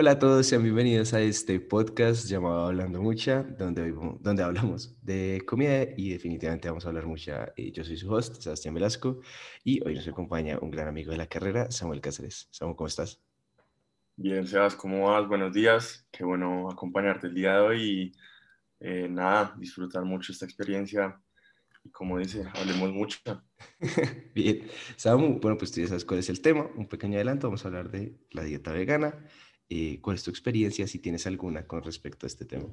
Hola a todos, sean bienvenidos a este podcast llamado Hablando Mucha, donde, donde hablamos de comida y definitivamente vamos a hablar mucha. Eh, yo soy su host, Sebastián Velasco, y hoy nos acompaña un gran amigo de la carrera, Samuel Cáceres. Samuel, ¿cómo estás? Bien, Sebas, ¿cómo vas? Buenos días. Qué bueno acompañarte el día de hoy y eh, nada, disfrutar mucho esta experiencia. Como dice, hablemos mucho. Bien, Samu, bueno, pues tú ya sabes cuál es el tema. Un pequeño adelanto, vamos a hablar de la dieta vegana eh, ¿Cuál es tu experiencia, si tienes alguna, con respecto a este tema?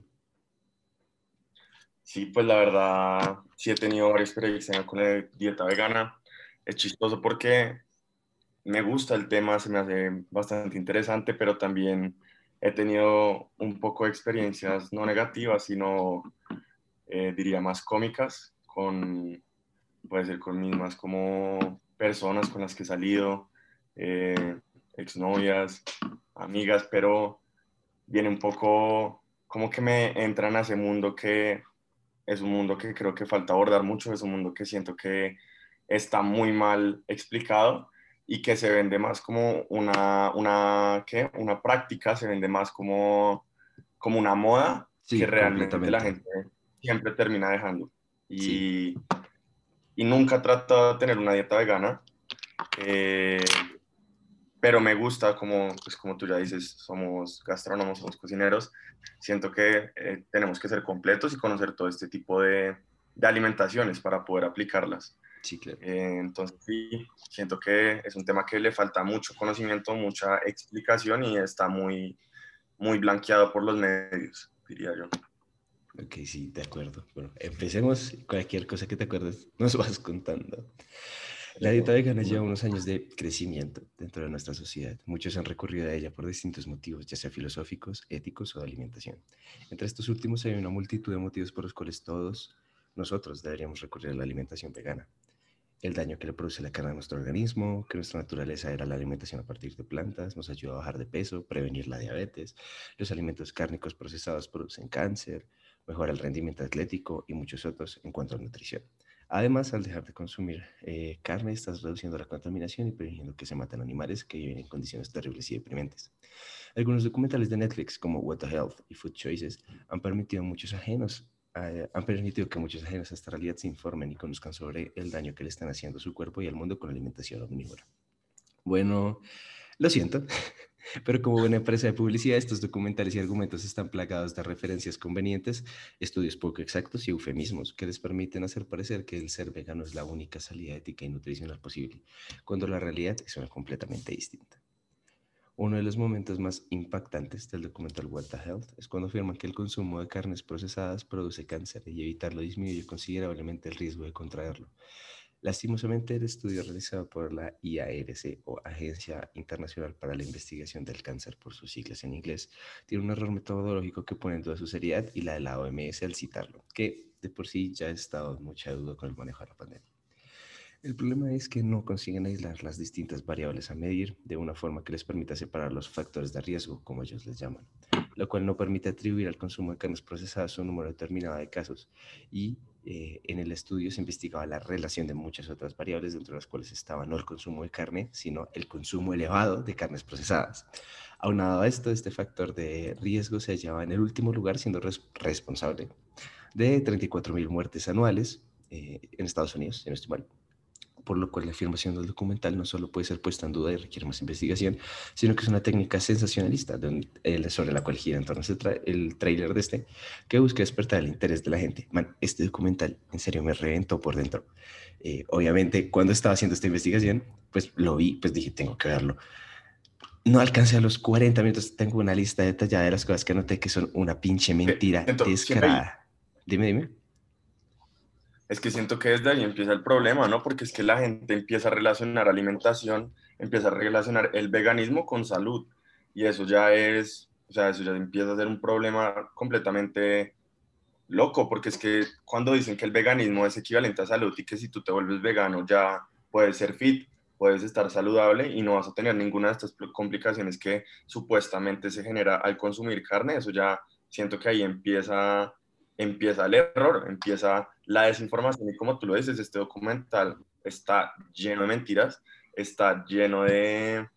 Sí, pues la verdad, sí he tenido varias experiencias con la dieta vegana. Es chistoso porque me gusta el tema, se me hace bastante interesante, pero también he tenido un poco de experiencias no negativas, sino eh, diría más cómicas, con, puede ser con mismas como personas con las que he salido, eh, exnovias, amigas, pero viene un poco como que me entran a ese mundo que es un mundo que creo que falta abordar mucho, es un mundo que siento que está muy mal explicado y que se vende más como una, una, ¿qué? una práctica, se vende más como, como una moda que realmente la gente siempre termina dejando. Y, y nunca trato de tener una dieta vegana. Eh, pero me gusta como, pues como tú ya dices, somos gastrónomos, somos cocineros, siento que eh, tenemos que ser completos y conocer todo este tipo de, de alimentaciones para poder aplicarlas. Sí, claro. Eh, entonces, sí, siento que es un tema que le falta mucho conocimiento, mucha explicación y está muy, muy blanqueado por los medios, diría yo. Ok, sí, de acuerdo. Bueno, empecemos. Cualquier cosa que te acuerdes, nos vas contando. La dieta vegana lleva unos años de crecimiento dentro de nuestra sociedad. Muchos han recurrido a ella por distintos motivos, ya sea filosóficos, éticos o de alimentación. Entre estos últimos hay una multitud de motivos por los cuales todos nosotros deberíamos recurrir a la alimentación vegana. El daño que le produce la carne a nuestro organismo, que nuestra naturaleza era la alimentación a partir de plantas, nos ayuda a bajar de peso, prevenir la diabetes, los alimentos cárnicos procesados producen cáncer, mejora el rendimiento atlético y muchos otros en cuanto a nutrición. Además, al dejar de consumir eh, carne, estás reduciendo la contaminación y previniendo que se maten animales que viven en condiciones terribles y deprimentes. Algunos documentales de Netflix, como What the Health y Food Choices, han permitido, muchos ajenos, eh, han permitido que muchos ajenos a esta realidad se informen y conozcan sobre el daño que le están haciendo a su cuerpo y al mundo con la alimentación omnívora. Bueno, lo siento, Pero como buena empresa de publicidad, estos documentales y argumentos están plagados de referencias convenientes, estudios poco exactos y eufemismos que les permiten hacer parecer que el ser vegano es la única salida ética y nutricional posible, cuando la realidad es una completamente distinta. Uno de los momentos más impactantes del documental What the Health es cuando afirman que el consumo de carnes procesadas produce cáncer y evitarlo disminuye considerablemente el riesgo de contraerlo. Lastimosamente, el estudio realizado por la IARC o Agencia Internacional para la Investigación del Cáncer por sus siglas en inglés, tiene un error metodológico que pone en duda su seriedad y la de la OMS al citarlo, que de por sí ya ha estado en mucha duda con el manejo de la pandemia. El problema es que no consiguen aislar las distintas variables a medir de una forma que les permita separar los factores de riesgo, como ellos les llaman, lo cual no permite atribuir al consumo de carnes procesadas un número determinado de casos y eh, en el estudio se investigaba la relación de muchas otras variables, dentro de las cuales estaba no el consumo de carne, sino el consumo elevado de carnes procesadas. Aunado a esto, este factor de riesgo se hallaba en el último lugar, siendo responsable de 34.000 muertes anuales eh, en Estados Unidos, en este mal por lo cual la afirmación del documental no solo puede ser puesta en duda y requiere más investigación, sino que es una técnica sensacionalista sobre la cual gira entonces el, trailer de este, que busca despertar el interés de la gente. Man, este documental en serio me reventó por dentro. Eh, obviamente, cuando estaba haciendo esta investigación, pues lo vi, pues dije, tengo que verlo. No alcancé a los 40 minutos, tengo una lista detallada de las cosas que anoté que son una pinche mentira descarada. Dime, dime es que siento que desde ahí empieza el problema, ¿no? Porque es que la gente empieza a relacionar alimentación, empieza a relacionar el veganismo con salud. Y eso ya es, o sea, eso ya empieza a ser un problema completamente loco, porque es que cuando dicen que el veganismo es equivalente a salud y que si tú te vuelves vegano ya puedes ser fit, puedes estar saludable y no vas a tener ninguna de estas complicaciones que supuestamente se genera al consumir carne, eso ya siento que ahí empieza empieza el error, empieza la desinformación y como tú lo dices, este documental está lleno de mentiras, está lleno de,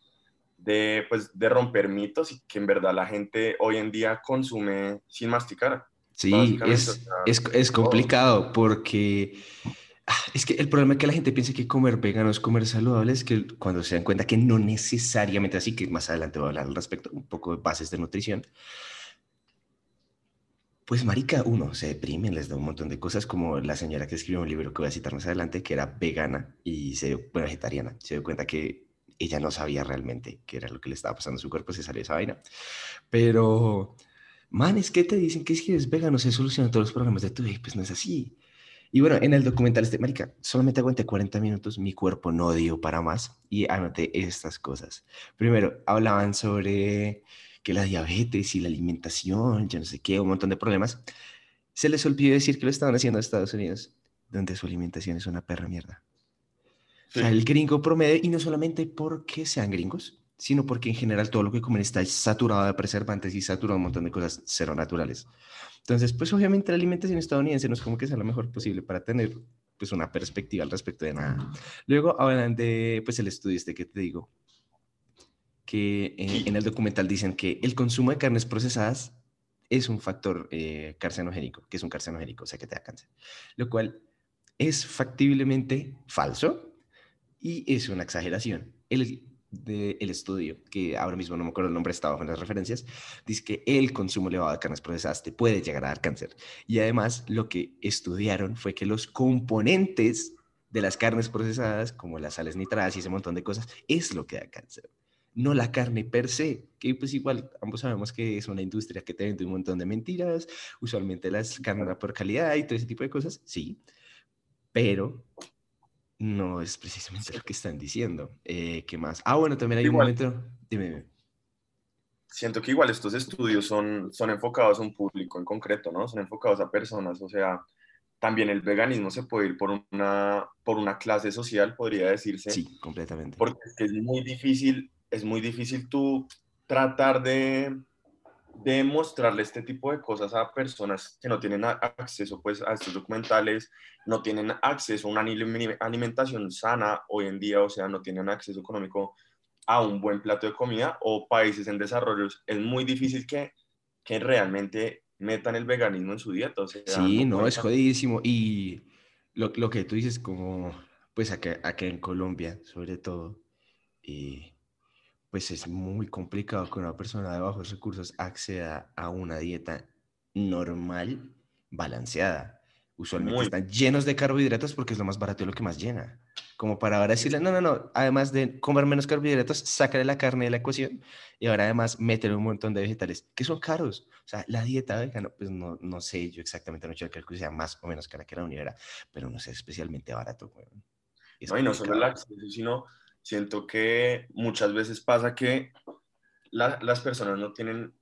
de, pues, de romper mitos y que en verdad la gente hoy en día consume sin masticar. Sí, es, es, es, complicado porque ah, es que el problema es que la gente piensa que comer vegano es comer saludable, es que cuando se dan cuenta que no necesariamente así, que más adelante voy a hablar al respecto, un poco de bases de nutrición, pues marica, uno se deprime, les da un montón de cosas, como la señora que escribió un libro que voy a citar más adelante, que era vegana y se dio, bueno, vegetariana, se dio cuenta que ella no sabía realmente qué era lo que le estaba pasando a su cuerpo, se salió esa vaina. Pero, man, es que te dicen que si eres vegano se solucionan todos los problemas de tu vida, pues no es así. Y bueno, en el documental este, marica, solamente aguanté 40 minutos, mi cuerpo no dio para más y anoté estas cosas. Primero, hablaban sobre que la diabetes y la alimentación, yo no sé qué, un montón de problemas. Se les olvidó decir que lo estaban haciendo en Estados Unidos, donde su alimentación es una perra mierda. O sea, el gringo promedio, y no solamente porque sean gringos, sino porque en general todo lo que comen está saturado de preservantes y saturado de un montón de cosas cero naturales. Entonces, pues obviamente la alimentación estadounidense no es como que sea lo mejor posible para tener pues una perspectiva al respecto de nada. Luego hablan de pues el estudio este que te digo, que eh, en el documental dicen que el consumo de carnes procesadas es un factor eh, carcinogénico, que es un carcinogénico, o sea que te da cáncer, lo cual es factiblemente falso y es una exageración. El, de, el estudio, que ahora mismo no me acuerdo el nombre, estaba en las referencias, dice que el consumo elevado de carnes procesadas te puede llegar a dar cáncer. Y además lo que estudiaron fue que los componentes de las carnes procesadas, como las sales nitradas y ese montón de cosas, es lo que da cáncer no la carne per se, que pues igual ambos sabemos que es una industria que te vende un montón de mentiras, usualmente las carnes por calidad y todo ese tipo de cosas, sí, pero no es precisamente lo que están diciendo. Eh, ¿Qué más? Ah, bueno, también hay un momento, dime, Siento que igual estos estudios son, son enfocados a un público en concreto, ¿no? Son enfocados a personas, o sea, también el veganismo se puede ir por una, por una clase social, podría decirse. Sí, completamente. Porque es que es muy difícil es muy difícil tú tratar de, de mostrarle este tipo de cosas a personas que no tienen acceso pues, a estos documentales, no tienen acceso a una alimentación sana hoy en día, o sea, no tienen acceso económico a un buen plato de comida o países en desarrollo. Es muy difícil que, que realmente metan el veganismo en su dieta. O sea, sí, no, es jodidísimo. Y lo, lo, que tú dices, como, pues acá, acá en Colombia, sobre todo, y pues es muy complicado que una persona de bajos recursos acceda a una dieta normal, balanceada. Usualmente están llenos de carbohidratos porque es lo más barato y lo que más llena. Como para ahora decirle, no, no, no, además de comer menos carbohidratos, sácale la carne de la ecuación y ahora además métele un montón de vegetales que son caros. O sea, la dieta vegana, pues no, no sé yo exactamente, no quiero que sea más o menos cara que la unidad, pero no sé, especialmente barato. no, y no solo el acceso, sino Siento que muchas veces pasa que las personas no tienen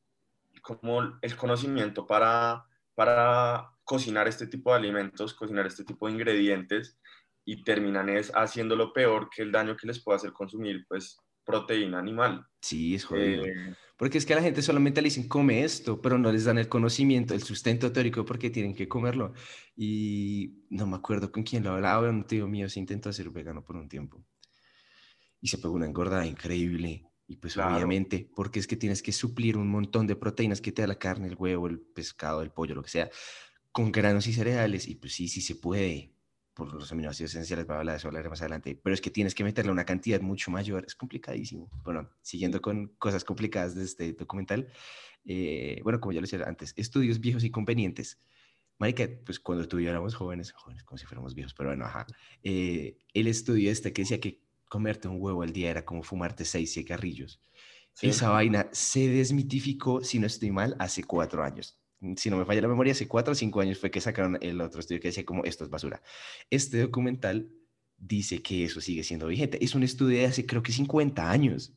como el conocimiento para, para cocinar este tipo de alimentos, cocinar este tipo de ingredientes y terminan es haciéndolo peor que el daño que les puede hacer consumir pues proteína animal. Sí, es jodido. Eh, porque es que a la gente solamente le dicen come esto, pero no les dan el conocimiento, el sustento teórico porque tienen que comerlo. Y no me acuerdo con quién lo hablaba, un tío mío se intentó hacer vegano por un tiempo y se pegó una engordada increíble. Y pues obviamente, porque es que tienes que suplir un montón de proteínas que te da la carne, el huevo, el pescado, el pollo, lo que sea, con granos y cereales. Y pues sí, sí se puede, por los aminoácidos esenciales, para hablar de eso hablaré más adelante. Pero es que tienes que meterle una cantidad mucho mayor, es complicadísimo. Bueno, siguiendo con cosas complicadas de este documental, eh, bueno, como ya lo decía antes, estudios viejos y convenientes. Marica, pues cuando tú y yo éramos jóvenes, jóvenes como si fuéramos viejos, pero bueno, ajá, eh, el estudio este que decía que comerte un huevo al día era como fumarte seis cigarrillos. Esa vaina se desmitificó, si no estoy mal, hace cuatro años. Si no me falla la memoria, hace cuatro o cinco años fue que sacaron el otro estudio que decía como esto es basura. Este documental dice que eso sigue siendo vigente. Es un estudio de hace creo que 50 años.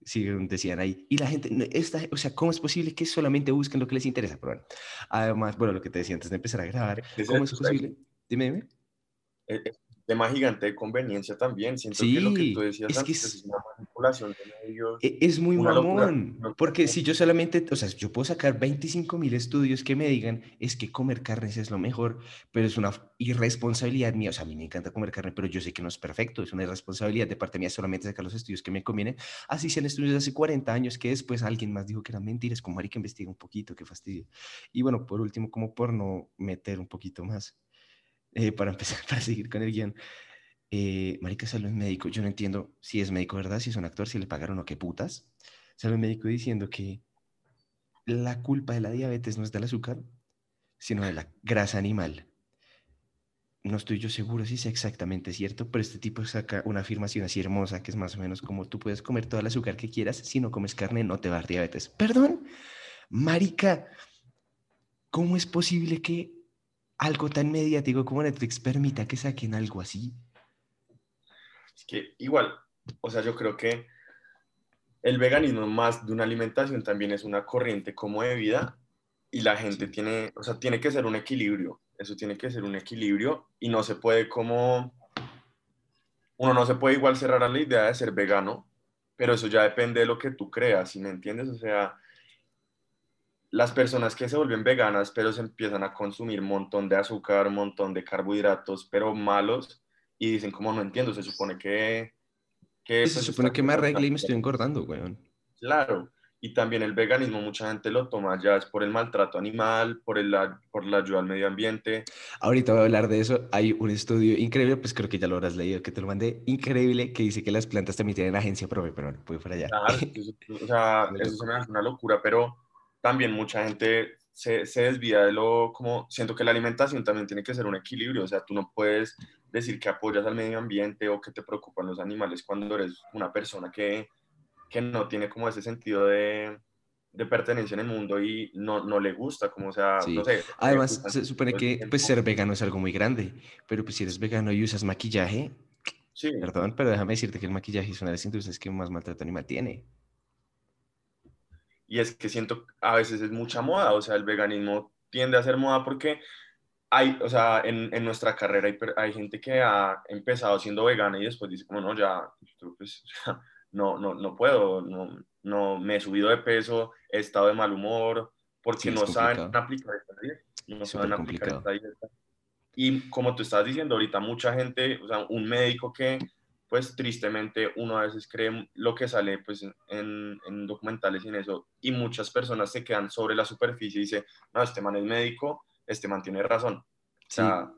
decían ahí. Y la gente, esta, o sea, ¿cómo es posible que solamente busquen lo que les interesa? Pero bueno, además, bueno, lo que te decía antes de empezar a grabar, ¿cómo es posible? Dime, dime. Tema gigante de conveniencia también. Siento que lo que tú decías es antes es, una manipulación de medios. e, Es muy mamón, porque si yo solamente, o sea, yo puedo sacar 25 mil estudios que me digan es que comer carnes es lo mejor, pero es una irresponsabilidad mía, o sea, a mí me encanta comer carne, pero yo sé que no es perfecto, es una irresponsabilidad de parte mía solamente sacar los estudios que me convienen, así sean estudios de hace 40 años que después alguien más dijo que eran mentiras, como hay que investigar un poquito, qué fastidio. Y bueno, por último, como por no meter un poquito más, eh, para empezar, para seguir con el guion. Eh, Marica salió un médico, yo no entiendo si es médico, ¿verdad? Si es un actor, si le pagaron o qué putas. Salió un médico diciendo que la culpa de la diabetes no es del azúcar, sino de la grasa animal. No estoy yo seguro si es exactamente cierto, pero este tipo saca una afirmación así hermosa que es más o menos como tú puedes comer todo el azúcar que quieras, si no comes carne no te va a dar diabetes. Perdón, marica, ¿cómo es posible que algo tan mediático como Netflix permita que saquen algo así? Es que igual, o sea, yo creo que el veganismo más de una alimentación también es una corriente como de vida y la gente tiene, o sea, tiene que ser un equilibrio, eso tiene que ser un equilibrio y no se puede como, uno no se puede igual cerrar a la idea de ser vegano, pero eso ya depende de lo que tú creas, ¿sí me entiendes? O sea, las personas que se vuelven veganas, pero se empiezan a consumir un montón de azúcar, un montón de carbohidratos, pero malos, y dicen, como no entiendo, se supone que... que Se pues, supone que me arregle y me estoy engordando, weón. Claro, y también el veganismo mucha gente lo toma ya es por el maltrato animal, por, el, por la ayuda al medio ambiente. Ahorita voy a hablar de eso. Hay un estudio increíble, pues creo que ya lo habrás leído, que te lo mandé, increíble, que dice que las plantas también tienen agencia propia, pero bueno, voy para allá. Claro, eso- o sea, eso se me hace una locura, pero también mucha gente se, se desvía de lo, como, siento que la alimentación también tiene que ser un equilibrio, o sea, tú no puedes decir que apoyas al medio ambiente o que te preocupan los animales cuando eres una persona que, que no tiene como ese sentido de, de pertenencia en el mundo y no, no le gusta, como, o sea, Sí. no sé. Además, se supone que pues, ser vegano es algo muy grande, pero pues si eres vegano y usas maquillaje, Sí, perdón, pero déjame decirte que el maquillaje es una de las industrias que más maltrato animal tiene. Y es que siento a veces es mucha moda, o sea, el veganismo tiende a ser moda porque hay, o sea, en, en nuestra carrera hay, hay gente que ha empezado siendo vegana y después dice como, no, ya, pues, no, no, no puedo, no, no, me he subido de peso, he estado de mal humor, porque Sí, no saben complicado. aplicar esta dieta, no saben aplicar esta dieta. Y como tú estás diciendo ahorita, mucha gente, o sea, un médico que, pues tristemente, uno a veces cree lo que sale pues, en, en documentales y en eso, y muchas personas se quedan sobre la superficie y dicen, no, este man es médico, este man tiene razón. O sea,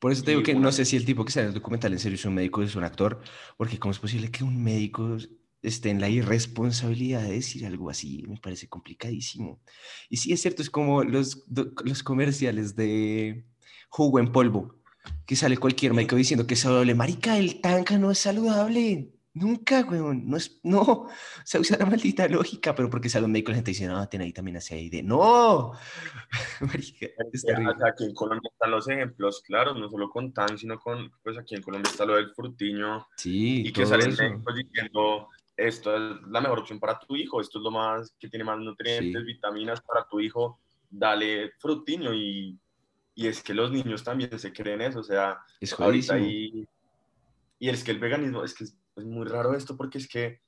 Por eso te digo que una- no sé si el tipo que sale en el documental en serio es un médico es un actor, porque cómo es posible que un médico esté en la irresponsabilidad de decir algo así, me parece complicadísimo. Y sí, es cierto, es como los, los comerciales de jugo en polvo, que sale cualquier médico diciendo que es saludable. Marica, el tanca no es saludable. Nunca, weón. No es, no. Se usa la maldita lógica, pero porque sale un médico la gente dice, no, tiene vitamina C y D. No. Marica, es terrible. o sea, aquí en Colombia están los ejemplos claros, no solo con TAN, sino con, pues aquí en Colombia está lo del frutiño, Sí, y que salen médicos diciendo, esto es la mejor opción para tu hijo, esto es lo más que tiene más nutrientes, Sí. vitaminas para tu hijo, dale frutiño, y, y es que los niños también se creen eso, o sea, Es ahorita y, y es que el veganismo, es que es, es muy raro esto, porque es que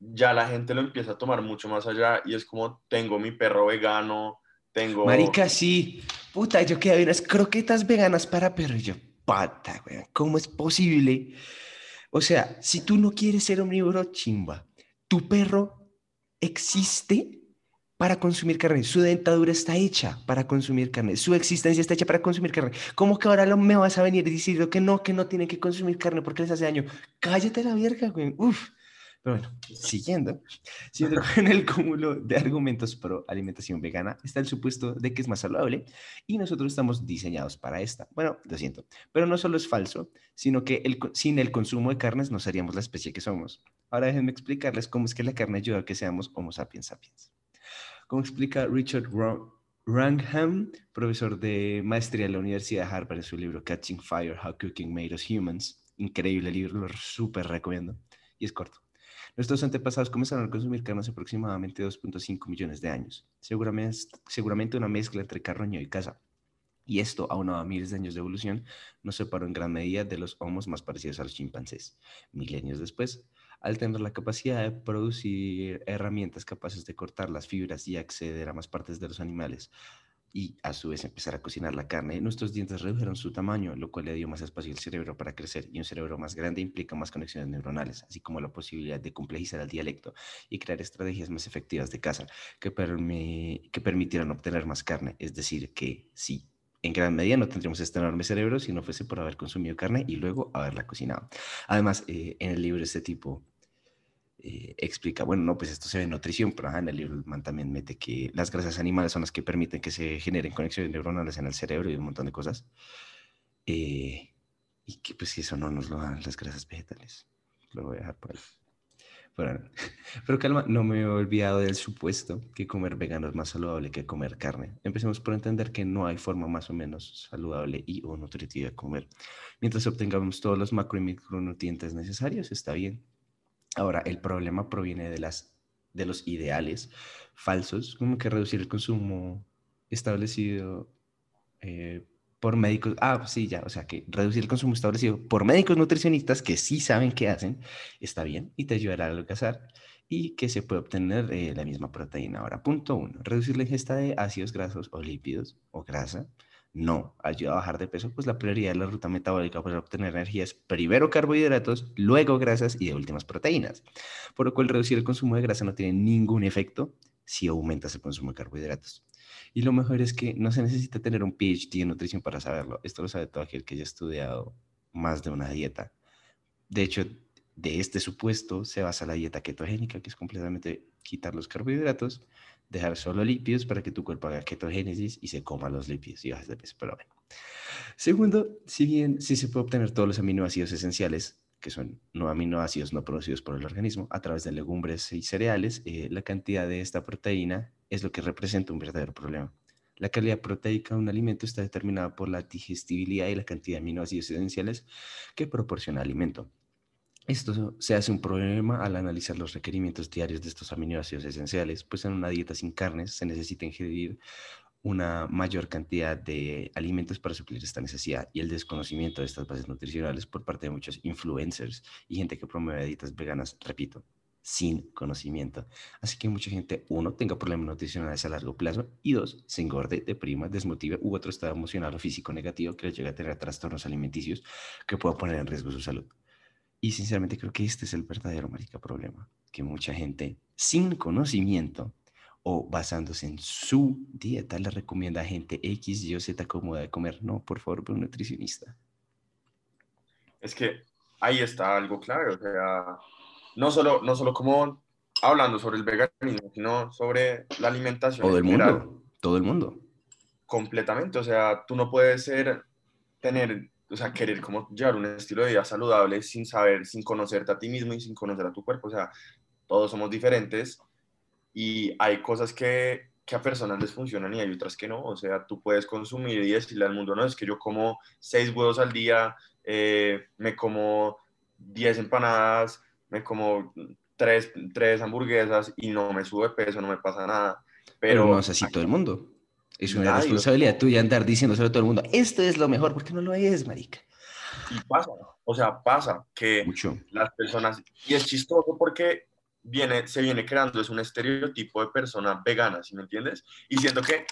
ya la gente lo empieza a tomar mucho más allá, y es como, tengo mi perro vegano, tengo... Marica, sí. Puta, yo quedé unas croquetas veganas para perro. Y yo, pata, weón, ¿cómo es posible? O sea, si tú no quieres ser omnívoro, chimba. Tu perro existe para consumir carne. Su dentadura está hecha para consumir carne. Su existencia está hecha para consumir carne. ¿Cómo que ahora lo, me vas a venir diciendo que no, que no tienen que consumir carne porque les hace daño? Cállate la verga, güey. Uf. Pero bueno, siguiendo, siguiendo con el cúmulo de argumentos pro alimentación vegana, está el supuesto de que es más saludable y nosotros estamos diseñados para esta. Bueno, lo siento, pero no solo es falso, sino que el, sin el consumo de carnes no seríamos la especie que somos. Ahora déjenme explicarles cómo es que la carne ayuda a que seamos Homo sapiens sapiens. Como explica Richard Wrangham, profesor de maestría en la Universidad de Harvard en su libro Catching Fire, How Cooking Made Us Humans. Increíble libro, lo súper recomiendo. Y es corto. Nuestros antepasados comenzaron a consumir carne hace aproximadamente 2.5 millones de años. Seguramente, seguramente una mezcla entre carroño y caza. Y esto, aunado a miles de años de evolución, nos separó en gran medida de los homos más parecidos a los chimpancés. Milenios después, al tener la capacidad de producir herramientas capaces de cortar las fibras y acceder a más partes de los animales, y a su vez empezar a cocinar la carne, nuestros dientes redujeron su tamaño, lo cual le dio más espacio al cerebro para crecer y un cerebro más grande implica más conexiones neuronales, así como la posibilidad de complejizar el dialecto y crear estrategias más efectivas de caza que, que permitieran obtener más carne. Es decir, que sí, en gran medida no tendríamos este enorme cerebro si no fuese por haber consumido carne y luego haberla cocinado. Además, eh, en el libro este tipo eh, explica, bueno, no, pues esto se ve en nutrición, pero en el libro man también mete que las grasas animales son las que permiten que se generen conexiones neuronales en el cerebro y un montón de cosas. Eh, y que pues eso no nos lo dan las grasas vegetales. Lo voy a dejar por ahí. Bueno, pero calma, no me he olvidado del supuesto que comer vegano es más saludable que comer carne. Empecemos por entender que no hay forma más o menos saludable y o nutritiva de comer. Mientras obtengamos todos los macro y micronutrientes necesarios, está bien. Ahora, el problema proviene de, las, de los ideales falsos, como que reducir el consumo establecido eh, por médicos. Ah, sí, ya, o sea, que reducir el consumo establecido por médicos nutricionistas que sí saben qué hacen, está bien y te ayudará a adelgazar y que se puede obtener eh, la misma proteína. Ahora, punto uno, reducir la ingesta de ácidos grasos o lípidos o grasa no ayuda a bajar de peso, pues la prioridad de la ruta metabólica para obtener energía es primero carbohidratos, luego grasas y de últimas proteínas. Por lo cual reducir el consumo de grasa no tiene ningún efecto si aumentas el consumo de carbohidratos. Y lo mejor es que no se necesita tener un PhD en nutrición para saberlo. Esto lo sabe todo aquel que haya estudiado más de una dieta. De hecho, de este supuesto se basa la dieta ketogénica, que es completamente quitar los carbohidratos dejar solo lípidos para que tu cuerpo haga ketogénesis y se coma los lípidos y bajes de peso. Pero bueno. Segundo, si bien sí se puede obtener todos los aminoácidos esenciales, que son no aminoácidos no producidos por el organismo, a través de legumbres y cereales, eh, la cantidad de esta proteína es lo que representa un verdadero problema. La calidad proteica de un alimento está determinada por la digestibilidad y la cantidad de aminoácidos esenciales que proporciona el alimento. Esto se hace un problema al analizar los requerimientos diarios de estos aminoácidos esenciales, pues en una dieta sin carnes se necesita ingerir una mayor cantidad de alimentos para suplir esta necesidad y el desconocimiento de estas bases nutricionales por parte de muchos influencers y gente que promueve dietas veganas, repito, sin conocimiento. Así que mucha gente, uno, tenga problemas nutricionales a largo plazo y dos, se engorde, deprima, desmotive u otro estado emocional o físico negativo que le llegue a tener trastornos alimenticios que pueda poner en riesgo su salud. Y sinceramente creo que este es el verdadero, marica, problema. Que mucha gente sin conocimiento o basándose en su dieta le recomienda a gente X, Y o Z cómoda de comer. No, por favor, un nutricionista. Es que ahí está algo claro. O sea, no solo, no solo como hablando sobre el veganismo, sino sobre la alimentación. Todo el mundo. Todo el mundo. Completamente. O sea, tú no puedes ser, tener o sea, querer como llevar un estilo de vida saludable sin saber, sin conocerte a ti mismo y sin conocer a tu cuerpo. O sea, todos somos diferentes y hay cosas que, que a personas les funcionan y hay otras que no. O sea, tú puedes consumir y decirle al mundo, no, es que yo como seis huevos al día, eh, me como diez empanadas, me como tres, tres hamburguesas y no me sube peso, no me pasa nada. Pero, no es así todo el mundo. Es una responsabilidad tuya andar diciéndoselo a todo el mundo, esto es lo mejor, porque no lo es, marica. Y pasa, o sea, pasa que las personas, y es chistoso porque viene, se viene creando, es un estereotipo de persona vegana, ¿sí me entiendes? Y siento que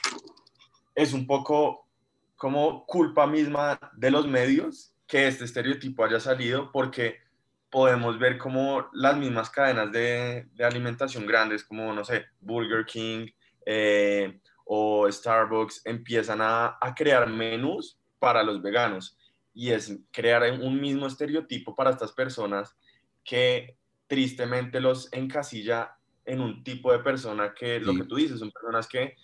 es un poco como culpa misma de los medios que este estereotipo haya salido porque podemos ver como las mismas cadenas de, de alimentación grandes como, no sé, Burger King, eh, o Starbucks empiezan a, a crear menús para los veganos. Y es crear un mismo estereotipo para estas personas que tristemente los encasilla en un tipo de persona que lo que tú dices son personas que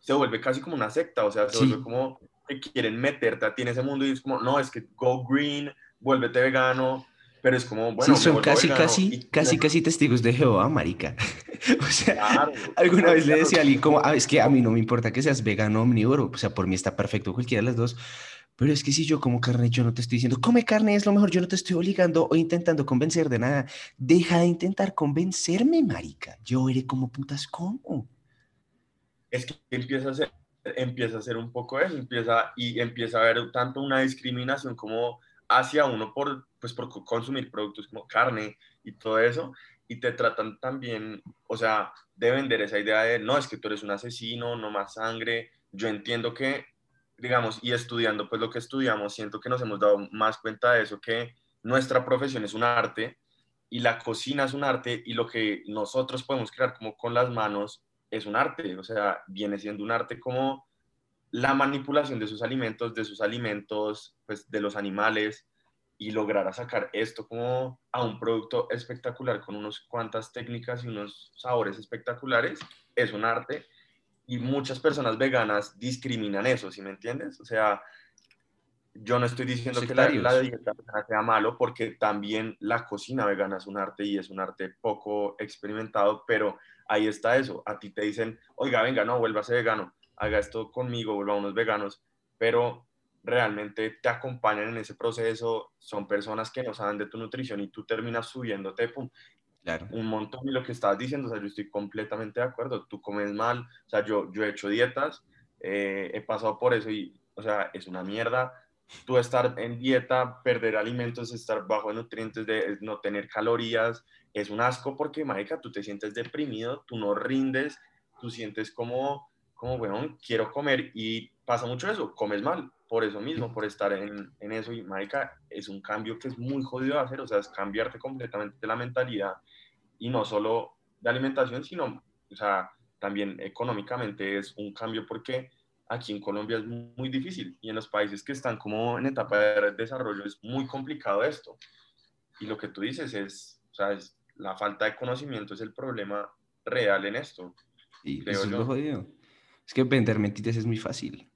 se vuelve casi como una secta, o sea, se vuelve como que quieren meterte a ti en ese mundo y es como, no, es que go green, vuélvete vegano, pero es como, bueno, sí, son casi, casi, casi, casi testigos de Jehová, marica. o sea, alguna vez le decía a alguien como, ah, es que a mí no me importa que seas vegano o omnívoro, o sea, por mí está perfecto cualquiera de las dos, pero es que si yo como carne, yo no te estoy diciendo, come carne es lo mejor, yo no te estoy obligando o intentando convencer de nada. Deja de intentar convencerme, marica. Yo veré como putas como. Es que empieza a ser empieza a ser un poco eso, empieza, y empieza a haber tanto una discriminación como hacia uno por, pues, por consumir productos como carne y todo eso, y te tratan también, o sea, de vender esa idea de, no, es que tú eres un asesino, no más sangre. Yo entiendo que, digamos, y estudiando pues lo que estudiamos, siento que nos hemos dado más cuenta de eso, que nuestra profesión es un arte y la cocina es un arte y lo que nosotros podemos crear como con las manos es un arte, o sea, viene siendo un arte como la manipulación de sus alimentos, de sus alimentos, pues de los animales y lograr sacar esto como a un producto espectacular con unas cuantas técnicas y unos sabores espectaculares, es un arte y muchas personas veganas discriminan eso, ¿sí me entiendes? O sea, yo no estoy diciendo que la, la, dieta vegana sea malo porque también la cocina vegana es un arte y es un arte poco experimentado, pero ahí está eso. A ti te dicen, oiga, venga, no, vuélvase vegano, haga esto conmigo, volvámonos veganos, pero realmente te acompañan en ese proceso, son personas que no saben de tu nutrición y tú terminas subiéndote pum, claro. un montón y lo que estás diciendo, o sea, yo estoy completamente de acuerdo, tú comes mal, o sea, yo, yo he hecho dietas, eh, he pasado por eso y, o sea, es una mierda, tú estar en dieta, perder alimentos, estar bajo de nutrientes, de no tener calorías, es un asco porque, marica, tú te sientes deprimido, tú no rindes, tú sientes como, como, bueno, quiero comer y pasa mucho eso, comes mal, por eso mismo, por estar en, en eso y, marica, es un cambio que es muy jodido de hacer, o sea, es cambiarte completamente la mentalidad y no solo de alimentación, sino, o sea, también económicamente es un cambio porque aquí en Colombia es muy difícil y en los países que están como en etapa de desarrollo es muy complicado esto. Y lo que tú dices es, o sea, es, la falta de conocimiento es el problema real en esto. Y eso es lo jodido. Es que vender mentiras es muy fácil.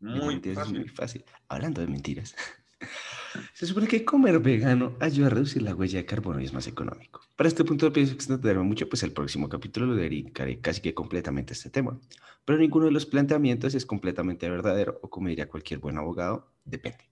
Muy fácil. Es muy fácil. Hablando de mentiras. Se supone que comer vegano ayuda a reducir la huella de carbono y es más económico. Para este punto pienso extenderme mucho, pues el próximo capítulo lo dedicaré casi que completamente a este tema. Pero ninguno de los planteamientos es completamente verdadero o como diría cualquier buen abogado, depende.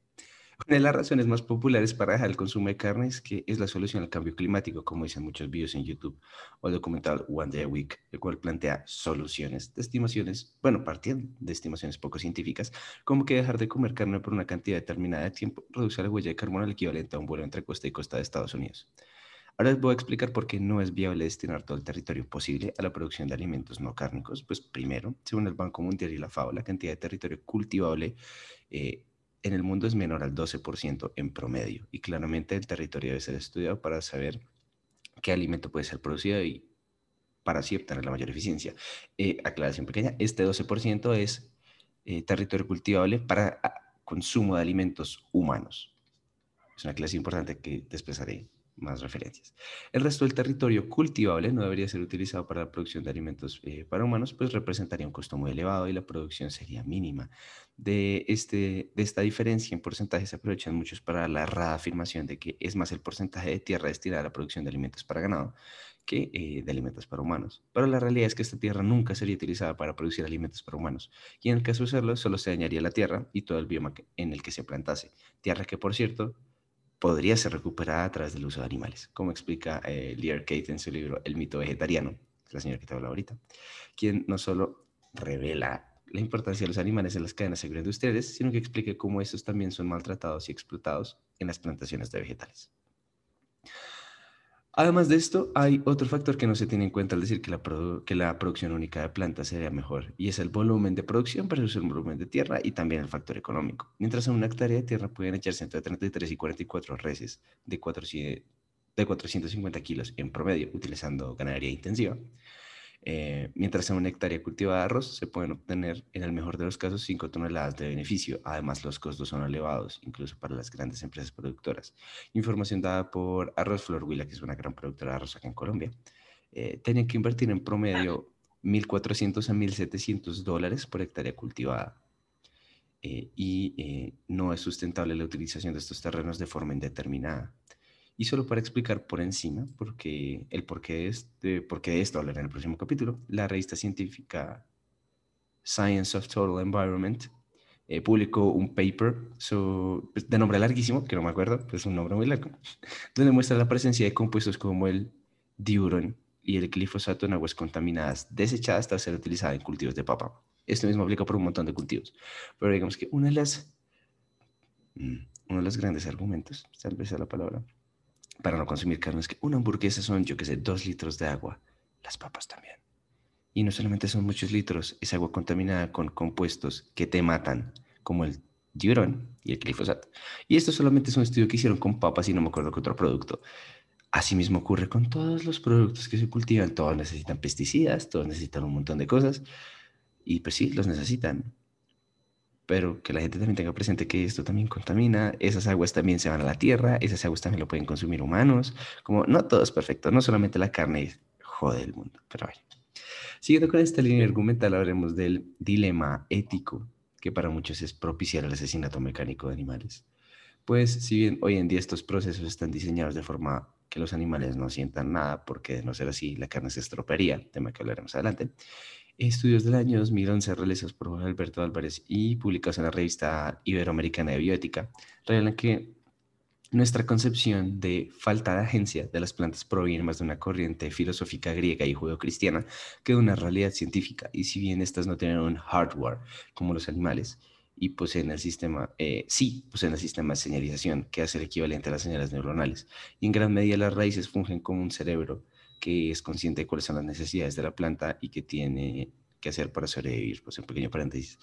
Una de las razones más populares para dejar el consumo de carne es que es la solución al cambio climático, como dicen muchos vídeos en YouTube, o el documental One Day a Week, el cual plantea soluciones de estimaciones, bueno, partiendo de estimaciones poco científicas, como que dejar de comer carne por una cantidad determinada de tiempo reduce la huella de carbono al equivalente a un vuelo entre costa y costa de Estados Unidos. Ahora les voy a explicar por qué no es viable destinar todo el territorio posible a la producción de alimentos no cárnicos. Pues primero, según el Banco Mundial y la FAO, la cantidad de territorio cultivable eh, en el mundo es menor al 12% en promedio y claramente el territorio debe ser estudiado para saber qué alimento puede ser producido y para así obtener la mayor eficiencia. Eh, aclaración pequeña, este 12% es eh, territorio cultivable para ah, consumo de alimentos humanos. Es una clase importante que después haré más referencias. El resto del territorio cultivable no debería ser utilizado para la producción de alimentos eh, para humanos, pues representaría un costo muy elevado y la producción sería mínima. De, este, de esta diferencia en porcentaje se aprovechan muchos para la errada afirmación de que es más el porcentaje de tierra destinada a la producción de alimentos para ganado que eh, de alimentos para humanos. Pero la realidad es que esta tierra nunca sería utilizada para producir alimentos para humanos y en el caso de hacerlo solo se dañaría la tierra y todo el bioma en el que se plantase. Tierra que, por cierto, podría ser recuperada a través del uso de animales, como explica eh, Lear Kate en su libro El mito vegetariano, la señora que te habla ahorita, quien no solo revela la importancia de los animales en las cadenas agroindustriales, sino que explica cómo estos también son maltratados y explotados en las plantaciones de vegetales. Además de esto, hay otro factor que no se tiene en cuenta al decir que la, producción única de plantas sería mejor, y es el volumen de producción versus el volumen de tierra y también el factor económico. Mientras en una hectárea de tierra pueden echarse entre 33 y 44 reses de, 400, de 450 kilos en promedio, utilizando ganadería intensiva, eh, mientras en una hectárea cultivada de arroz se pueden obtener, en el mejor de los casos, 5 toneladas de beneficio. Además, los costos son elevados, incluso para las grandes empresas productoras. Información dada por Arroz Flor Huila, que es una gran productora de arroz acá en Colombia. Eh, tienen que invertir en promedio 1.400 a 1.700 dólares por hectárea cultivada. Eh, y no es sustentable la utilización de estos terrenos de forma indeterminada. Y solo para explicar por encima porque el porqué de, este, porqué de esto hablaré en el próximo capítulo, la revista científica Science of Total Environment eh, publicó un paper pues, de nombre larguísimo, que no me acuerdo, pero es un nombre muy largo, donde muestra la presencia de compuestos como el diuron y el glifosato en aguas contaminadas desechadas tras ser utilizadas en cultivos de papa. Esto mismo aplica por un montón de cultivos. Pero digamos que una de las, mm, uno de los grandes argumentos, tal vez sea la palabra, para no consumir carne es que una hamburguesa son, yo qué sé, dos litros de agua. Las papas también. Y no solamente son muchos litros, es agua contaminada con compuestos que te matan, como el diurón y el glifosato. Y esto solamente es un estudio que hicieron con papas y no me acuerdo qué otro producto. Asimismo ocurre con todos los productos que se cultivan. Todos necesitan pesticidas, todos necesitan un montón de cosas. Y pues sí, los necesitan. Pero que la gente también tenga presente que esto también contamina. Esas aguas también se van a la tierra. Esas aguas también lo pueden consumir humanos. Como no todo es perfecto. No solamente la carne jode el mundo. Pero bueno. Siguiendo con esta línea argumental, hablaremos del dilema ético que para muchos es propiciar el asesinato mecánico de animales. Pues si bien hoy en día estos procesos están diseñados de forma que los animales no sientan nada, porque de no ser así la carne se estropearía, tema que hablaremos adelante, estudios del año 2011 realizados por Alberto Álvarez y publicados en la revista Iberoamericana de Bioética revelan que nuestra concepción de falta de agencia de las plantas proviene más de una corriente filosófica griega y judeocristiana que de una realidad científica. Y si bien estas no tienen un hardware como los animales y poseen el sistema, eh, sí, poseen el sistema de señalización que hace el equivalente a las señales neuronales. Y en gran medida las raíces fungen como un cerebro que es consciente de cuáles son las necesidades de la planta y que tiene que hacer para sobrevivir. Pues un pequeño paréntesis.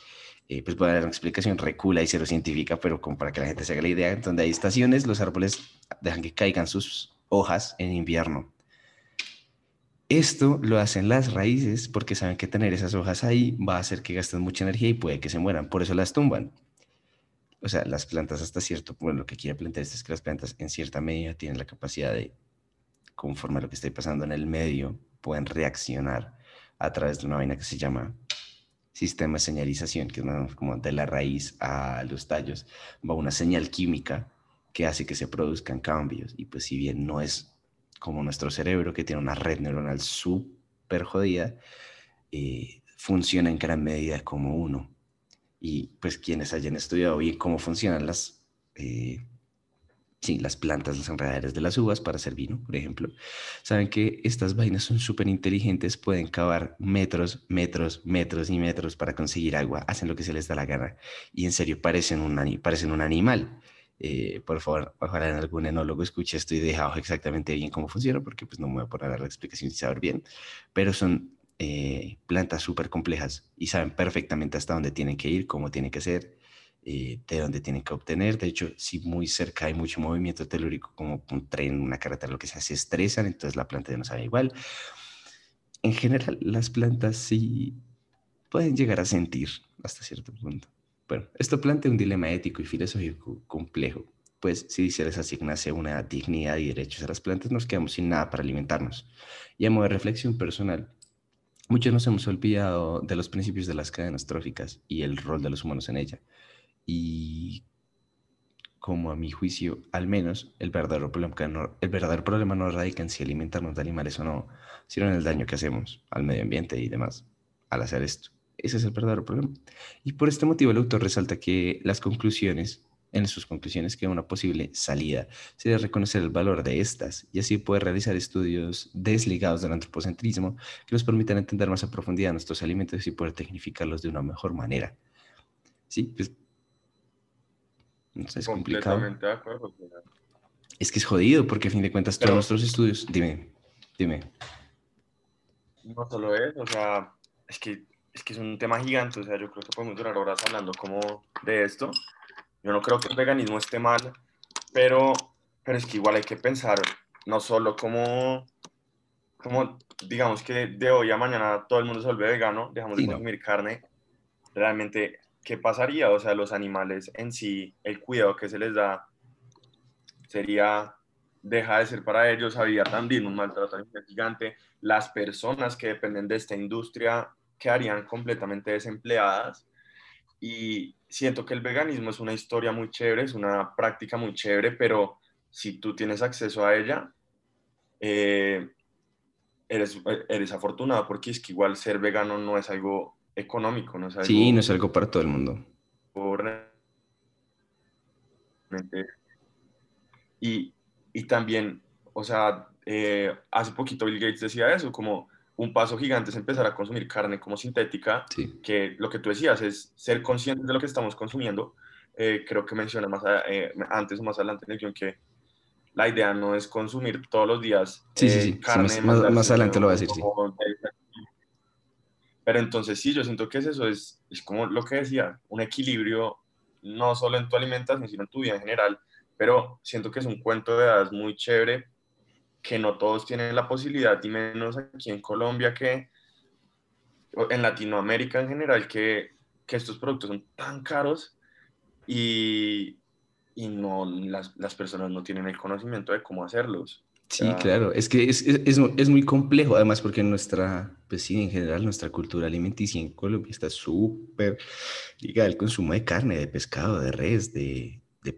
Eh, pues voy dar una explicación recula y cero científica, pero como para que la gente se haga la idea, donde hay estaciones, los árboles dejan que caigan sus hojas en invierno. Esto lo hacen las raíces porque saben que tener esas hojas ahí va a hacer que gasten mucha energía y puede que se mueran, por eso las tumban. O sea, las plantas hasta cierto punto, lo que quiere plantear es que las plantas en cierta medida tienen la capacidad de, conforme a lo que esté pasando en el medio, pueden reaccionar a través de una vaina que se llama sistema de señalización, que es como de la raíz a los tallos, va una señal química que hace que se produzcan cambios. Y pues si bien no es como nuestro cerebro, que tiene una red neuronal súper jodida, eh, funciona en gran medida como uno. Y pues quienes hayan estudiado bien cómo funcionan las eh, sí, las plantas, las enredaderas de las uvas para hacer vino, por ejemplo, saben que estas vainas son súper inteligentes, pueden cavar metros, metros, metros y metros para conseguir agua, hacen lo que se les da la gana. Y en serio parecen un, parecen un animal. Eh, por favor, ojalá en algún enólogo escuche esto y deja exactamente bien cómo funciona, porque pues no me voy a poner a dar la explicación sin saber bien, pero son eh, plantas súper complejas y saben perfectamente hasta dónde tienen que ir, cómo tienen que ser eh, de dónde tienen que obtener. De hecho, si muy cerca hay mucho movimiento telúrico, como un tren, una carretera, lo que sea, se estresan, entonces la planta ya no sabe igual. En general, las plantas sí pueden llegar a sentir hasta cierto punto. Bueno, esto plantea un dilema ético y filosófico complejo, pues si se les asignase una dignidad y derechos a las plantas, nos quedamos sin nada para alimentarnos. Y a modo de reflexión personal, muchos nos hemos olvidado de los principios de las cadenas tróficas y el rol de los humanos en ella y como a mi juicio, al menos, el verdadero problema no, el verdadero problema no radica en si alimentarnos de animales o no, sino en el daño que hacemos al medio ambiente y demás al hacer esto. Ese es el verdadero problema. Y por este motivo el autor resalta que las conclusiones, en sus conclusiones, que una posible salida sería reconocer el valor de estas y así poder realizar estudios desligados del antropocentrismo que nos permitan entender más a profundidad nuestros alimentos y poder tecnificarlos de una mejor manera. Sí, pues es complicado. Es que es jodido, porque a fin de cuentas todos nuestros estudios. Dime, dime. No solo es, o sea, es que, es que es un tema gigante, o sea, yo creo que podemos durar horas hablando como de esto. Yo no creo que el veganismo esté mal, pero, pero es que igual hay que pensar, no solo como, como digamos que de hoy a mañana todo el mundo se vuelve vegano, dejamos de consumir carne, realmente ¿qué pasaría? O sea, los animales en sí, el cuidado que se les da sería, deja de ser para ellos, había también un maltrato gigante, las personas que dependen de esta industria quedarían completamente desempleadas y siento que el veganismo es una historia muy chévere, es una práctica muy chévere, pero si tú tienes acceso a ella, eh, eres, eres afortunado porque es que igual ser vegano no es algo económico, ¿no? sí, no es algo para todo el mundo. Y, y también, o sea, eh, hace poquito Bill Gates decía eso, como un paso gigante es empezar a consumir carne como sintética, que lo que tú decías es ser conscientes de lo que estamos consumiendo. Eh, creo que menciona más eh, antes o más adelante en el guion que la idea no es consumir todos los días eh, carne. más, adelante lo voy a decir, sí. Pero entonces sí, yo siento que es eso, es, es como lo que decía, un equilibrio no solo en tu alimentación, sino en tu vida en general. Pero siento que es un cuento de hadas muy chévere que no todos tienen la posibilidad, y menos aquí en Colombia, que en Latinoamérica en general, que, que estos productos son tan caros y, y no, las, las, personas no tienen el conocimiento de cómo hacerlos. Sí, claro, es que es, es, es, muy complejo, además porque nuestra, pues sí, en general nuestra cultura alimenticia en Colombia está súper ligada al consumo de carne, de pescado, de res, de, de,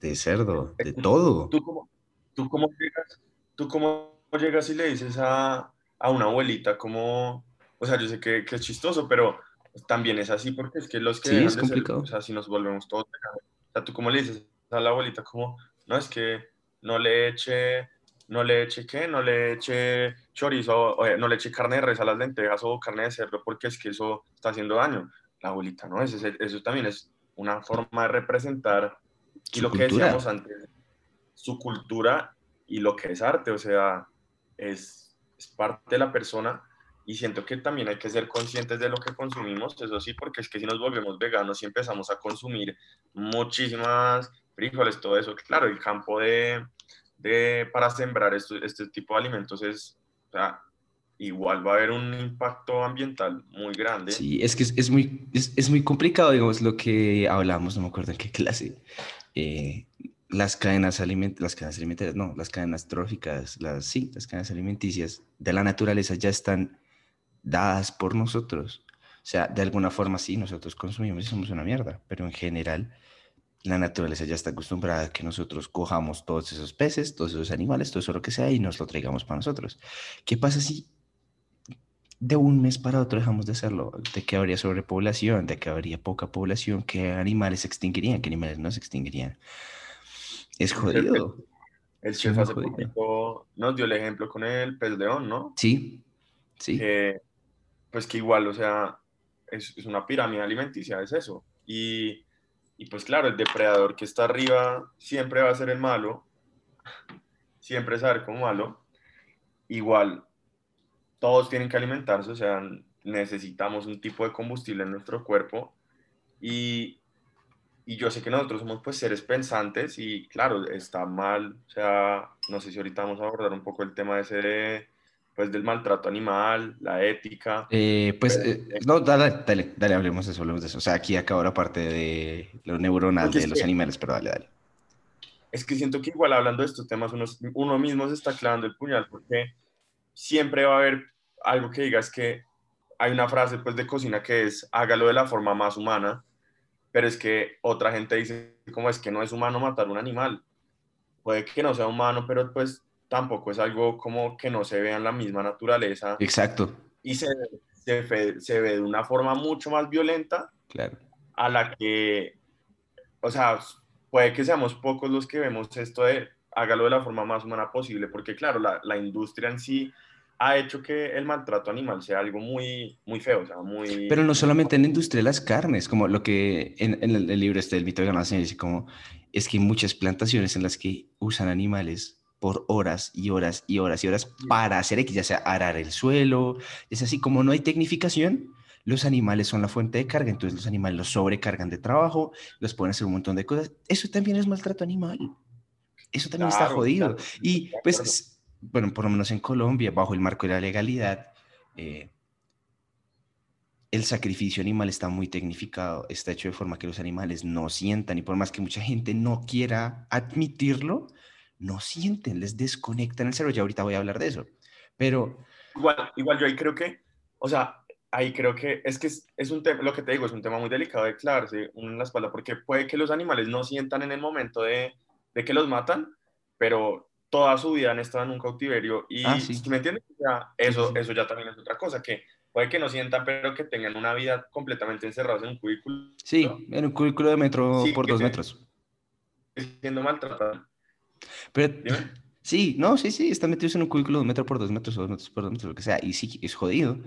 de, cerdo, de todo. ¿Tú cómo, tú cómo llegas ¿Tú cómo llegas y le dices a, a una abuelita como, o sea, yo sé que, que, es chistoso, pero también es así porque es que los que... Sí, es complicado. o sea, si nos volvemos todos... O sea, ¿tú cómo le dices a la abuelita como, no, es que no le eche, no le eche qué, no le eche chorizo, o, no le eche carne de res a las lentejas o carne de cerdo porque es que eso está haciendo daño? La abuelita, ¿no? Eso, eso también es una forma de representar y lo que decíamos antes, su cultura y lo que es arte, o sea, es, es, parte de la persona y siento que también hay que ser conscientes de lo que consumimos, eso sí, porque es que si nos volvemos veganos y empezamos a consumir muchísimas frijoles, todo eso, claro, el campo de, de para sembrar esto, este tipo de alimentos es, o sea, igual va a haber un impacto ambiental muy grande. Sí, es que es, es muy, es, es, muy complicado, digamos, lo que hablamos, no me acuerdo en qué clase, eh, las cadenas alimentarias, las cadenas alimentarias, no, las cadenas tróficas, las, sí, las cadenas alimenticias de la naturaleza ya están dadas por nosotros. O sea, de alguna forma sí, nosotros consumimos y somos una mierda, pero en general la naturaleza ya está acostumbrada a que nosotros cojamos todos esos peces, todos esos animales, todo eso lo que sea y nos lo traigamos para nosotros. ¿Qué pasa si de un mes para otro dejamos de hacerlo? ¿De qué habría sobrepoblación? ¿De qué habría poca población? ¿Qué animales se extinguirían? ¿Qué animales no se extinguirían? Es jodido. El chef hace poquito nos dio el ejemplo con el pez león, ¿no? Sí, sí. pues que igual, o sea, es, es, una pirámide alimenticia, es eso. Y, y pues claro, el depredador que está arriba siempre va a ser el malo, siempre es como malo. Igual, todos tienen que alimentarse, o sea, necesitamos un tipo de combustible en nuestro cuerpo y, y yo sé que nosotros somos pues seres pensantes y claro, está mal, o sea, no sé si ahorita vamos a abordar un poco el tema ese de, pues del maltrato animal, la ética. Eh, pues, eh, no, dale, dale, dale, hablemos de eso, hablemos de eso. O sea, aquí acaba la parte de lo neuronal de los animales, pero dale, dale. Es que siento que igual hablando de estos temas uno, uno mismo se está clavando el puñal porque siempre va a haber algo que digas que hay una frase pues de cocina que es hágalo de la forma más humana pero es que otra gente dice, como es que no es humano matar un animal. Puede que no sea humano, pero pues tampoco es algo como que no se vea en la misma naturaleza. Exacto. Y se, se, se ve de una forma mucho más violenta claro. a la que, o sea, puede que seamos pocos los que vemos esto de hágalo de la forma más humana posible, porque claro, la, la industria en sí ha hecho que el maltrato animal sea algo muy, muy feo, o sea, muy... Pero no solamente en la industria de las carnes, como lo que en, el, libro este del mito de ganancia dice como, es que hay muchas plantaciones en las que usan animales por horas y horas y horas y horas para hacer X, ya sea arar el suelo, es así, como no hay tecnificación, los animales son la fuente de carga, entonces los animales los sobrecargan de trabajo, los pueden hacer un montón de cosas, eso también es maltrato animal, eso también está jodido. y pues bueno, por lo menos en Colombia, bajo el marco de la legalidad, eh, el sacrificio animal está muy tecnificado, está hecho de forma que los animales no sientan, y por más que mucha gente no quiera admitirlo, no sienten, les desconectan el cerebro. Ya ahorita voy a hablar de eso. Pero. Igual, igual yo ahí creo que, o sea, ahí creo que es que es, un tema, lo que te digo, es un tema muy delicado de clavarse en la espalda, porque puede que los animales no sientan en el momento de, de que los matan, pero toda su vida han estado en un cautiverio y, ah, ¿me entiendes? eso, eso ya también es otra cosa, que puede que no sientan, pero que tengan una vida completamente encerrados en un cubículo. Sí, en un cubículo de metro por dos metros. Siendo maltratado. Pero Sí, no, sí, sí, están metidos en un cubículo de un metro por dos metros o dos metros por dos metros, lo que sea, y sí, es jodido,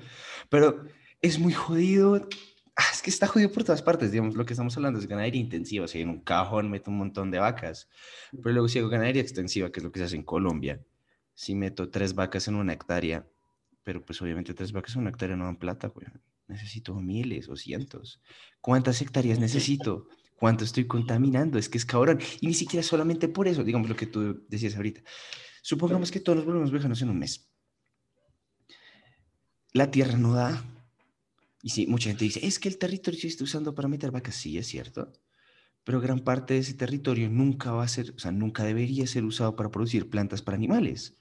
pero es muy jodido. Ah, es que está jodido por todas partes, digamos, lo que estamos hablando es ganadería intensiva, o sea, en un cajón meto un montón de vacas, pero luego si hago ganadería extensiva, que es lo que se hace en Colombia, si meto tres vacas en una hectárea, pero pues obviamente tres vacas en una hectárea no dan plata, güey. Necesito miles o cientos. ¿Cuántas hectáreas necesito? ¿Cuánto estoy contaminando? Es que es cabrón. Y ni siquiera solamente por eso, digamos lo que tú decías ahorita. Supongamos que todos nos volvemos veganos en un mes. La tierra no da. Y sí, mucha gente dice, es que el territorio se está usando para meter vacas. Sí, es cierto. Pero gran parte de ese territorio nunca va a ser, o sea, nunca debería ser usado para producir plantas para animales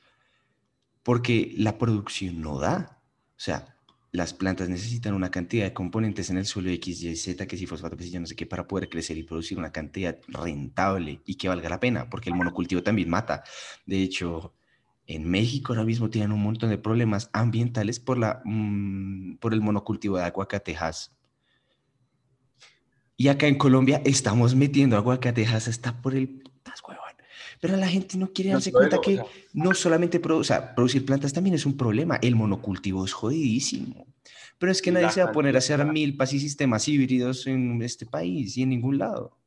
porque la producción no da. O sea, las plantas necesitan una cantidad de componentes en el suelo X, Y, Z, que si fosfato, que si ya no sé qué, para poder crecer y producir una cantidad rentable y que valga la pena, porque el monocultivo también mata. De hecho, en México ahora mismo tienen un montón de problemas ambientales por, la, mm, por el monocultivo de aguacatejas. Y acá en Colombia estamos metiendo aguacatejas hasta por el pero la gente no quiere darse cuenta que no solamente producir plantas también es un problema. El monocultivo es jodidísimo. Pero es que nadie se va a poner a hacer milpas y sistemas híbridos en este país y en ningún lado.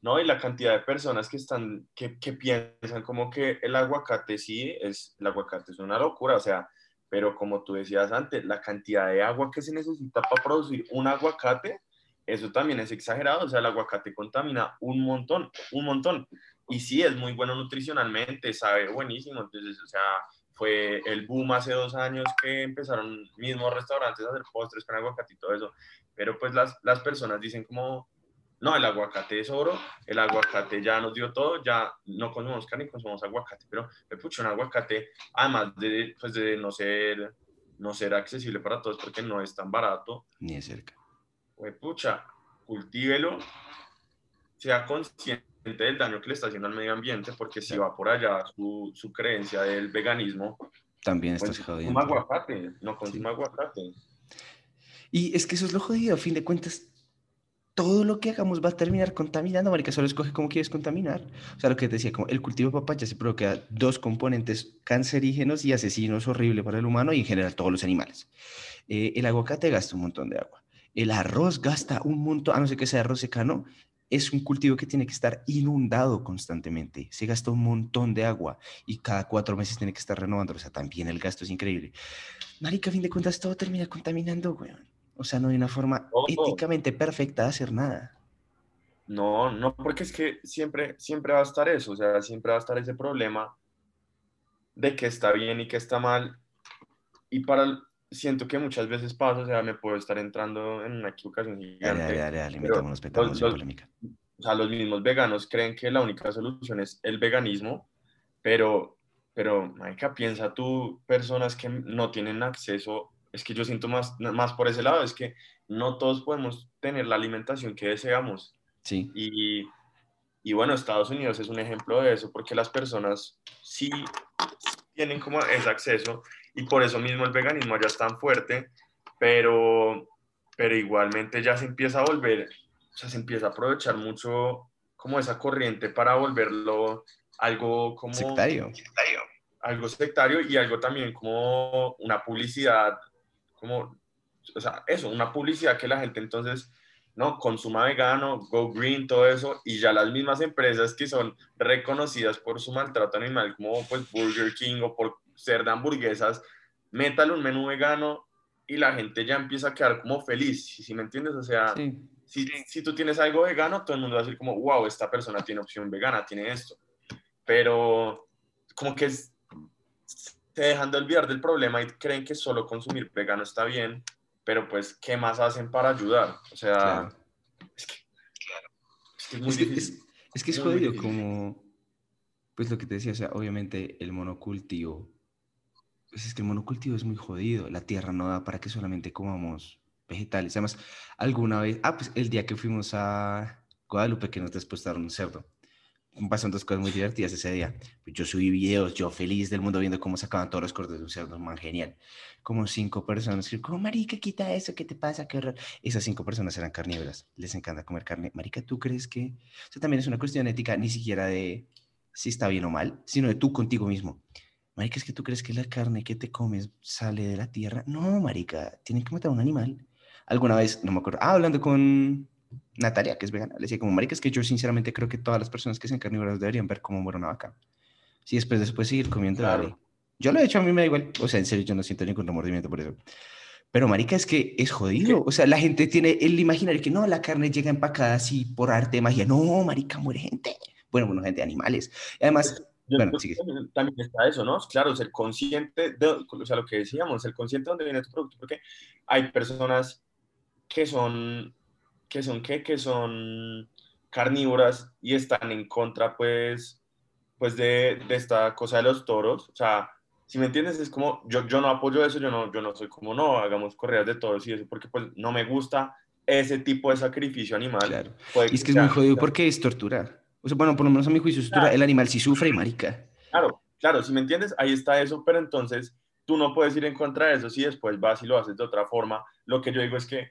No, y la cantidad de personas que están, que, que piensan como que el aguacate sí es, el aguacate es una locura, o sea, pero como tú decías antes, la cantidad de agua que se necesita para producir un aguacate, eso también es exagerado, o sea, el aguacate contamina un montón, un montón y sí, es muy bueno nutricionalmente, sabe buenísimo, entonces, o sea, fue el boom hace dos años que empezaron mismos restaurantes a hacer postres con aguacate y todo eso, pero pues las, las personas dicen como, no, el aguacate es oro, el aguacate ya nos dio todo, ya no consumimos carne, consumimos aguacate, pero me pucho un aguacate, además de, pues de no ser, no ser accesible para todos porque no es tan barato. Ni de cerca. Pues pucha, cultívelo, sea consciente del daño que le está haciendo al medio ambiente, porque si va por allá su, su creencia del veganismo, también estás pues, jodiendo. Aguacate, no consuma aguacate. Y es que eso es lo jodido, a fin de cuentas, todo lo que hagamos va a terminar contaminando, marica, solo escoge cómo quieres contaminar. O sea, lo que te decía, como el cultivo de papaya se provoca dos componentes cancerígenos y asesinos horribles para el humano y en general todos los animales. Eh, el aguacate gasta un montón de agua. El arroz gasta un montón, a no ser que sea arroz secano, es un cultivo que tiene que estar inundado constantemente. Se gasta un montón de agua y cada cuatro meses tiene que estar renovando. O sea, también el gasto es increíble. Marica, a fin de cuentas, todo termina contaminando, güey. O sea, no hay una forma éticamente perfecta de hacer nada. No, no, porque es que siempre, siempre va a estar eso. O sea, siempre va a estar ese problema de que está bien y que está mal. Y para, siento que muchas veces pasa, o sea, me puedo estar entrando en una equivocación gigante. Dale, dale, dale, los, los, polémica. O sea, los mismos veganos creen que la única solución es el veganismo, pero, pero, Maika, piensa tú, personas que no tienen acceso, es que yo siento más, más por ese lado, es que no todos podemos tener la alimentación que deseamos. Sí. Y, y bueno, Estados Unidos es un ejemplo de eso, porque las personas sí tienen como ese acceso y por eso mismo el veganismo ya es tan fuerte, pero, pero igualmente ya se empieza a volver, o sea, se empieza a aprovechar mucho como esa corriente para volverlo algo como... Sectario. Algo sectario y algo también como una publicidad, como, o sea, eso, una publicidad que la gente entonces no consuma vegano, go green, todo eso, y ya las mismas empresas que son reconocidas por su maltrato animal, como pues Burger King o por ser de hamburguesas, métale un menú vegano y la gente ya empieza a quedar como feliz, si me entiendes? O sea, si, si, tú tienes algo vegano, todo el mundo va a decir como, wow, esta persona tiene opción vegana, tiene esto. Pero como que se dejan de olvidar del problema y creen que solo consumir vegano está bien, pero pues, ¿qué más hacen para ayudar? O sea, es que, es, muy difícil. Es, que es jodido como, pues lo que te decía, o sea, obviamente el monocultivo pues es que el monocultivo es muy jodido. La tierra no da para que solamente comamos vegetales. Además, alguna vez, ah, pues el día que fuimos a Guadalupe, que nos despostaron un cerdo. Pasaron dos cosas muy divertidas ese día. Yo subí videos, yo feliz del mundo viendo cómo sacaban todos los cortes de un cerdo, man, genial. Como cinco personas, como, marica, quita eso, ¿qué te pasa? Qué horror. Esas cinco personas eran carnívoras, les encanta comer carne. Marica, ¿tú crees que...? O sea, también es una cuestión ética, ni siquiera de si está bien o mal, sino de tú contigo mismo. Marica, es que tú crees que la carne que te comes sale de la tierra. No, marica, tienen que matar a un animal. Alguna vez, no me acuerdo, ah, hablando con Natalia, que es vegana, le decía como, marica, es que yo sinceramente creo que todas las personas que sean carnívoras deberían ver cómo muere una vaca. Si después después seguir comiendo, claro. Yo lo he hecho, a mí me da igual. O sea, en serio, yo no siento ningún remordimiento por eso. Pero, marica, es que es jodido. O sea, la gente tiene el imaginario que no, la carne llega empacada así por arte de magia. No, marica, muere gente. Bueno, bueno, gente, animales. Y además, bueno, también está eso, ¿no? Claro, ser consciente, de, o sea, lo que decíamos, ser consciente de dónde viene tu producto, porque hay personas que son, que son, ¿qué? Que son carnívoras y están en contra, pues, pues de, de esta cosa de los toros, o sea, si me entiendes, es como, yo, yo no apoyo eso, yo no, yo no soy como, no, hagamos correas de toros y eso, porque pues no me gusta ese tipo de sacrificio animal. Claro. y es que es muy jodido porque es tortura. O sea, bueno, por lo menos a mi juicio, el animal sí sufre y marica. Claro, claro, si me entiendes, ahí está eso, pero entonces tú no puedes ir en contra de eso si después vas y lo haces de otra forma. Lo que yo digo es que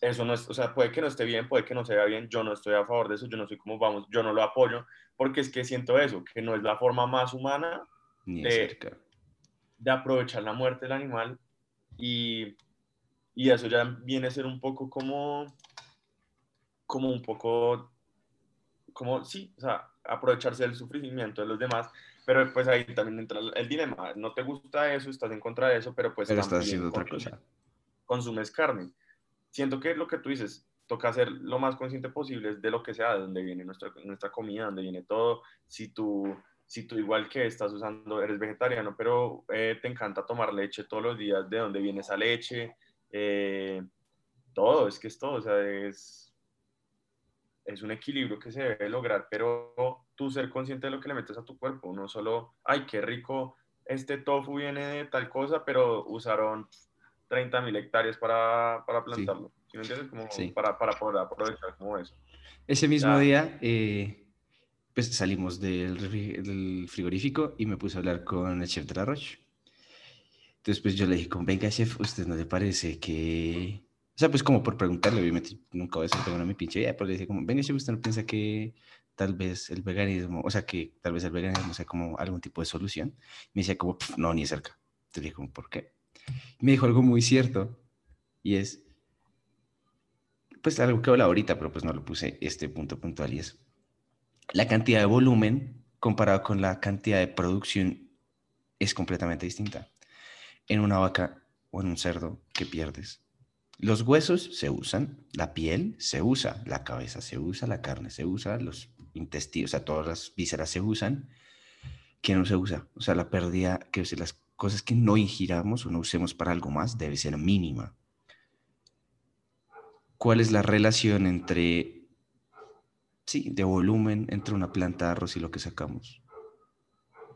eso no es, o sea, puede que no esté bien, puede que no se vea bien, yo no estoy a favor de eso, yo no soy como vamos, yo no lo apoyo, porque es que siento eso, que no es la forma más humana de, de, aprovechar la muerte del animal y, y, eso ya viene a ser un poco como, como un poco, como, sí, o sea, aprovecharse del sufrimiento de los demás, pero pues ahí también entra el dilema, no te gusta eso, estás en contra de eso, pero pues pero estás haciendo otra cosa. Consumes carne. Siento que lo que tú dices, toca ser lo más consciente posible de lo que sea, de dónde viene nuestra, nuestra comida, de dónde viene todo. Si tú si tú igual que estás usando, eres vegetariano, pero eh, te encanta tomar leche todos los días, de dónde viene esa leche, eh, todo, es que es todo, o sea, es, es un equilibrio que se debe lograr, pero tú ser consciente de lo que le metes a tu cuerpo, no solo, ay, qué rico, este tofu viene de tal cosa, pero usaron 30 mil hectáreas para, para plantarlo, sí. me entiendes? Como para, para, poder aprovechar como eso. Ese mismo día... Eh pues salimos del, frigorífico y me puse a hablar con el chef de la Roche. Entonces, pues yo le dije, venga, chef, ¿usted no le parece que...? O sea, pues como por preguntarle, obviamente, nunca voy a ser mi pinche idea, pero le dije como, venga, chef, ¿usted no piensa que tal vez el veganismo, o sea, que tal vez el veganismo sea como algún tipo de solución? Me decía como, no, ni cerca. Entonces dije como, ¿por qué? me dijo algo muy cierto, y es, pues algo que habla ahorita, pero pues no lo puse este punto puntual, y es, la cantidad de volumen comparado con la cantidad de producción es completamente distinta. En una vaca o en un cerdo, ¿qué pierdes? Los huesos se usan, la piel se usa, la cabeza se usa, la carne se usa, los intestinos, o sea, todas las vísceras se usan. ¿Qué no se usa? O sea, la pérdida, que las cosas que no ingiramos o no usemos para algo más debe ser mínima. ¿Cuál es la relación entre sí, de volumen entre una planta de arroz y lo que sacamos.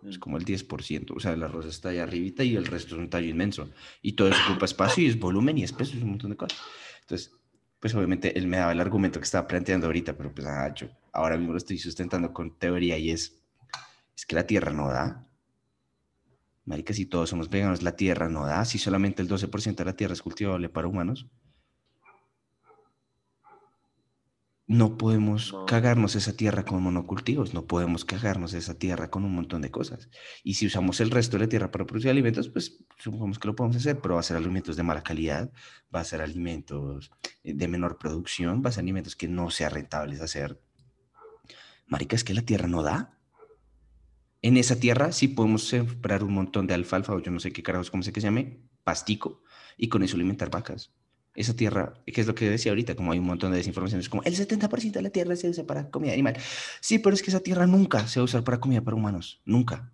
Es mm. como el 10%, o sea, el arroz está ahí arribita y el resto es un tallo inmenso. Y todo eso ocupa espacio y es volumen y es peso, es un montón de cosas. Entonces, pues obviamente él me daba el argumento que estaba planteando ahorita, pero pues ah, yo ahora mismo lo estoy sustentando con teoría y es, es que la tierra no da. Marica, si todos somos veganos, la tierra no da. Si solamente el 12% de la tierra es cultivable para humanos, no podemos cagarnos esa tierra con monocultivos, no podemos cagarnos esa tierra con un montón de cosas. Y si usamos el resto de la tierra para producir alimentos, pues supongamos que lo podemos hacer, pero va a ser alimentos de mala calidad, va a ser alimentos eh, de menor producción, va a ser alimentos que no sean rentables hacer. Marica, es que la tierra no da. En esa tierra sí podemos sembrar un montón de alfalfa o yo no sé qué carajos, cómo se que se llame, pastico, y con eso alimentar vacas esa tierra, que es lo que decía ahorita, como hay un montón de desinformación, es como el 70% de la tierra se usa para comida animal. Sí, pero es que esa tierra nunca se va a usar para comida para humanos, nunca.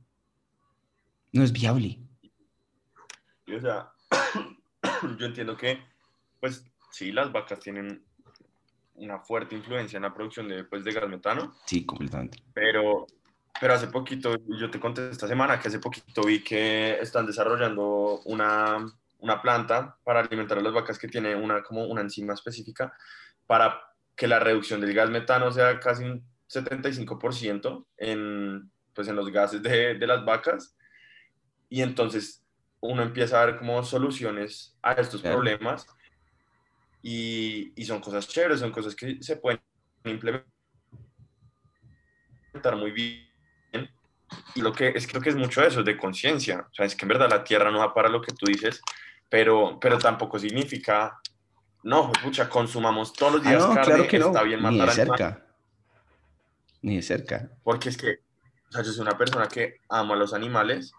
No es viable. o sea, yo entiendo que, pues sí, las vacas tienen una fuerte influencia en la producción de, pues, de gas metano. Sí, completamente. Pero, pero hace poquito, yo te conté esta semana que hace poquito vi que están desarrollando una una planta para alimentar a las vacas que tiene una, como una enzima específica para que la reducción del gas metano sea casi un 75% en, pues en los gases de, de las vacas. Y entonces uno empieza a ver como soluciones a estos problemas y, y, son cosas chéveres, son cosas que se pueden implementar muy bien y lo que es creo que es mucho eso, de conciencia. O sea, es que en verdad la tierra no va para lo que tú dices, pero, pero tampoco significa, no, escucha, consumamos todos los Ah, días no, carne, claro que no. está bien Ni matar de animales. cerca. Ni de cerca. Porque es que, o sea, yo soy una persona que ama a los animales,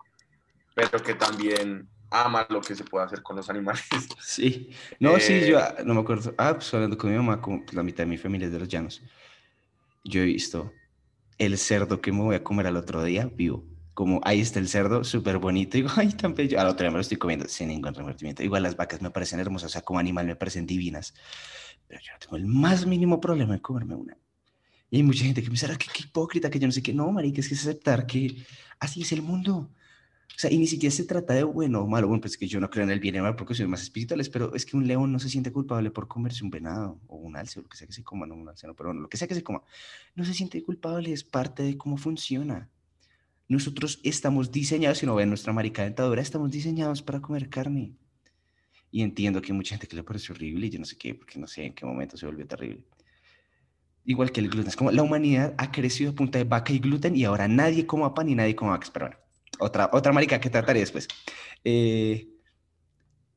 pero que también ama lo que se puede hacer con los animales. Sí. No, sí, Eh, yo ah, no me acuerdo. Ah, pues hablando con mi mamá, como pues, la mitad de mi familia es de los llanos. Yo he visto el cerdo que me voy a comer al otro día vivo. Como ahí está el cerdo, súper bonito. Digo, ay, tan bello. Al otro día me lo estoy comiendo sin ningún remordimiento. Igual las vacas me parecen hermosas, o sea, como animal me parecen divinas. Pero yo no tengo el más mínimo problema en comerme una. Y hay mucha gente que me dice, "Ah, qué, qué hipócrita, que yo no sé qué. No, marica, es que es aceptar que así es el mundo. O sea, y ni siquiera se trata de bueno o malo. Bueno, pues que yo no creo en el bien y el mal porque soy más espirituales, pero es que un león no se siente culpable por comerse un venado o un alce o lo que sea que se coma, no un alce, no, pero lo que sea que se coma. No se siente culpable, es parte de cómo funciona. Nosotros estamos diseñados, si no ven nuestra marica dentadura, estamos diseñados para comer carne. Y entiendo que hay mucha gente que le parece horrible y yo no sé qué, porque no sé en qué momento se volvió terrible. Igual que el gluten. Es como la humanidad ha crecido a punta de vaca y gluten y ahora nadie coma pan y nadie coma vacas. Pero bueno, otra, otra marica que trataré después. Eh,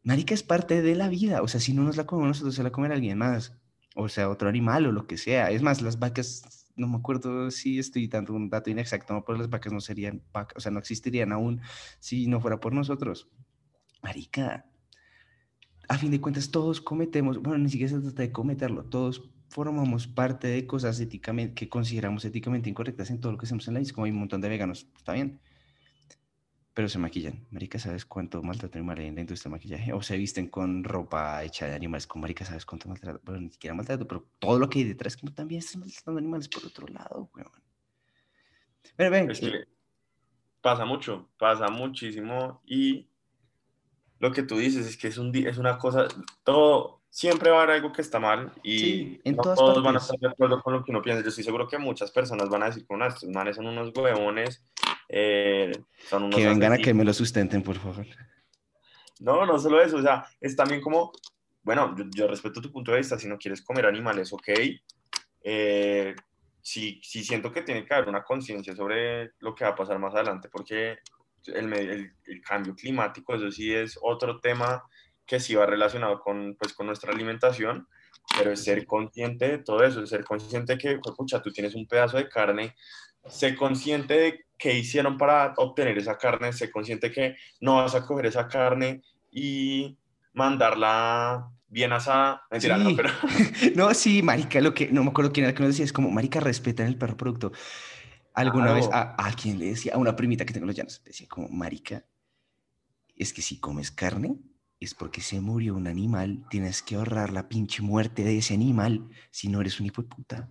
marica es parte de la vida. O sea, si no nos la comemos nosotros, se la comerá alguien más. O sea, otro animal o lo que sea. Es más, las vacas, no me acuerdo si estoy dando un dato inexacto, no, pero las vacas no serían vacas, o sea, no existirían aún si no fuera por nosotros. Marica, a fin de cuentas todos cometemos, bueno, ni siquiera se trata de cometerlo, todos formamos parte de cosas éticamente que consideramos éticamente incorrectas en todo lo que hacemos en la vida, como hay un montón de veganos, está bien, pero se maquillan. Marica, ¿sabes cuánto maltrato animal hay en la industria del maquillaje? O se visten con ropa hecha de animales, con marica, ¿sabes cuánto maltrato? Bueno, ni siquiera maltrato, pero todo lo que hay detrás, como también están maltratando animales por otro lado, weón. Pero ven, Es que pasa mucho, pasa muchísimo y lo que tú dices es que es, un, es una cosa, todo, siempre va a haber algo que está mal y Sí, en no todas todos van a partes. estar de acuerdo con lo que uno piensa. Yo estoy seguro que muchas personas van a decir, con estos manes son unos huevones, eh, son unos que vengan a asesinos". que me lo sustenten, por favor. No, no solo eso, o sea, es también como, bueno, yo, yo respeto tu punto de vista, si no quieres comer animales, ok, eh, sí, sí siento que tiene que haber una conciencia sobre lo que va a pasar más adelante, porque el, el- el cambio climático, eso sí es otro tema que sí va relacionado con, pues, con nuestra alimentación, pero es ser consciente de todo eso, es ser consciente que, pues, pucha, tú tienes un pedazo de carne, sé consciente de qué hicieron para obtener esa carne, sé consciente que no vas a coger esa carne y mandarla bien asada. Mentira, Sí. no, pero No, sí, marica, lo que no me acuerdo quién era que nos decía, es como, marica, respeten el perro producto. Alguna vez a, a quien le decía, a una primita que tengo en los llanos, decía como, marica, es que si comes carne es porque se murió un animal, tienes que ahorrar la pinche muerte de ese animal, si no eres un hijo de puta.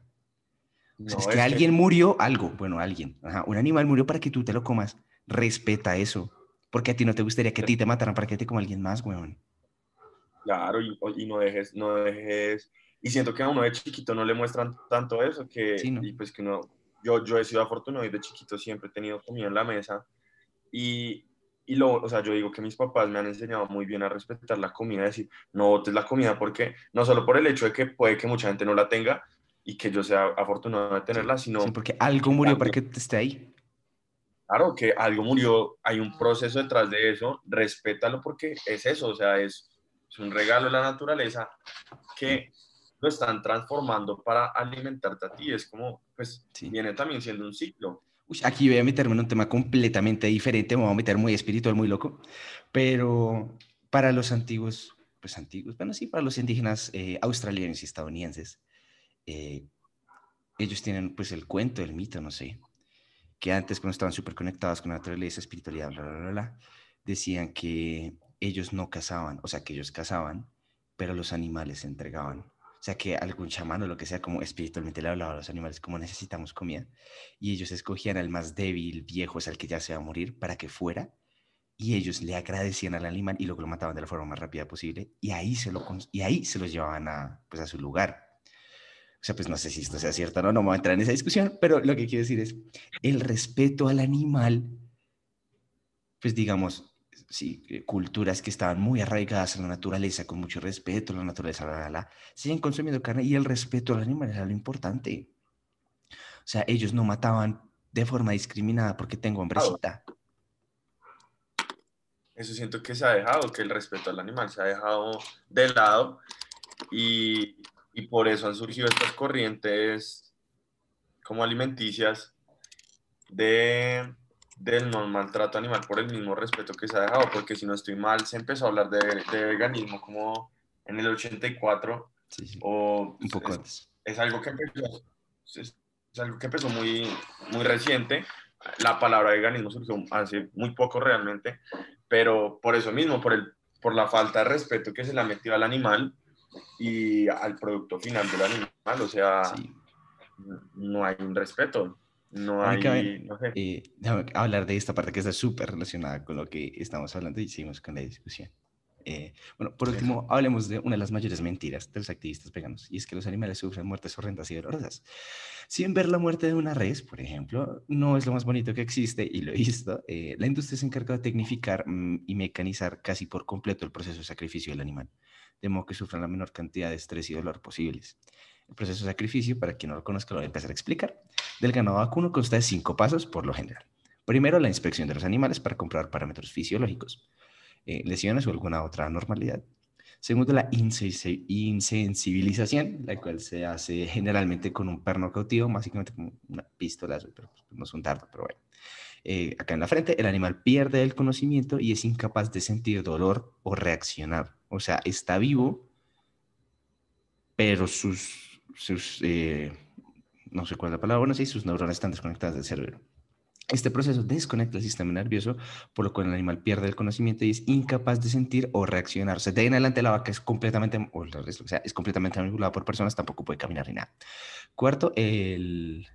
No, es que alguien murió, algo, bueno, alguien, ajá, un animal murió para que tú te lo comas, respeta eso, porque a ti no te gustaría que a ti te mataran para que te coma alguien más, weón. Claro, y, y no dejes, no dejes, y siento que a uno de chiquito no le muestran tanto eso, que, Sí, ¿no? y pues que uno, yo, yo he sido afortunado y de chiquito siempre he tenido comida en la mesa, y, y lo, o sea, yo digo que mis papás me han enseñado muy bien a respetar la comida, decir, no botes la comida, porque no solo por el hecho de que puede que mucha gente no la tenga, y que yo sea afortunado de tenerla, sino Sí, porque algo murió para que esté ahí. Claro, que algo murió, hay un proceso detrás de eso, respétalo porque es eso, o sea, es, es un regalo de la naturaleza que lo están transformando para alimentarte a ti, es como, pues, Sí. viene también siendo un ciclo. Uy, aquí voy a meterme en un tema completamente diferente, me voy a meter muy espiritual, muy loco, pero para los antiguos, pues antiguos, bueno, sí, para los indígenas eh, australianos y estadounidenses, eh, ellos tienen pues el cuento, el mito, no sé, que antes cuando estaban súper conectados con la naturaleza, espiritualidad, bla, bla, bla, decían que ellos no cazaban, o sea, que ellos cazaban, pero los animales se entregaban. O sea, que algún chamán o lo que sea, como espiritualmente le hablaba a los animales, como necesitamos comida, y ellos escogían al más débil, viejo, es al que ya se va a morir, para que fuera, y ellos le agradecían al animal y luego lo mataban de la forma más rápida posible, y ahí se, lo, y ahí se los llevaban a, pues, a su lugar. O sea, pues no sé si esto sea cierto o no, no me voy a entrar en esa discusión, pero lo que quiero decir es, el respeto al animal, pues digamos, sí, eh, culturas que estaban muy arraigadas en la naturaleza, con mucho respeto a la naturaleza, bla, bla, bla, siguen consumiendo carne y el respeto al animal era lo importante. O sea, ellos no mataban de forma discriminada porque tengo hambrecita. Eso siento que se ha dejado, que el respeto al animal se ha dejado de lado y, y por eso han surgido estas corrientes como alimenticias de, del no maltrato animal por el mismo respeto que se ha dejado, porque si no estoy mal, se empezó a hablar de, de veganismo como en el 84 o un poco antes. Es algo que empezó, es, algo que empezó muy, muy reciente. La palabra veganismo surgió hace muy poco realmente, pero por eso mismo, por, el, por la falta de respeto que se le ha metido al animal y al producto final del animal, o sea, no hay un respeto. No hay, eh, hablar de esta parte que está súper relacionada con lo que estamos hablando y seguimos con la discusión. Eh, bueno, por último, hablemos de una de las mayores mentiras de los activistas veganos, y es que los animales sufren muertes horrendas y dolorosas. Sin ver la muerte de una res, por ejemplo, no es lo más bonito que existe, y lo he visto, eh, la industria se encarga de tecnificar mm, y mecanizar casi por completo el proceso de sacrificio del animal, de modo que sufran la menor cantidad de estrés y dolor posibles. El proceso de sacrificio, para quien no lo conozca, lo voy a empezar a explicar. Del ganado vacuno consta de cinco pasos por lo general. Primero, la inspección de los animales para comprobar parámetros fisiológicos, eh, lesiones o alguna otra anormalidad. Segundo, la insensibilización, la cual se hace generalmente con un perno cautivo, básicamente como una pistola, pero no es un dardo, pero bueno. Eh, acá en la frente, el animal pierde el conocimiento y es incapaz de sentir dolor o reaccionar. O sea, está vivo, pero sus sus, eh, no sé cuál es la palabra, bueno, sí, sus neuronas están desconectadas del cerebro. Este proceso desconecta el sistema nervioso, por lo cual el animal pierde el conocimiento y es incapaz de sentir o reaccionar. O sea, de ahí en adelante la vaca es completamente, o, sea, es completamente manipulada por personas, tampoco puede caminar ni nada. Cuarto, el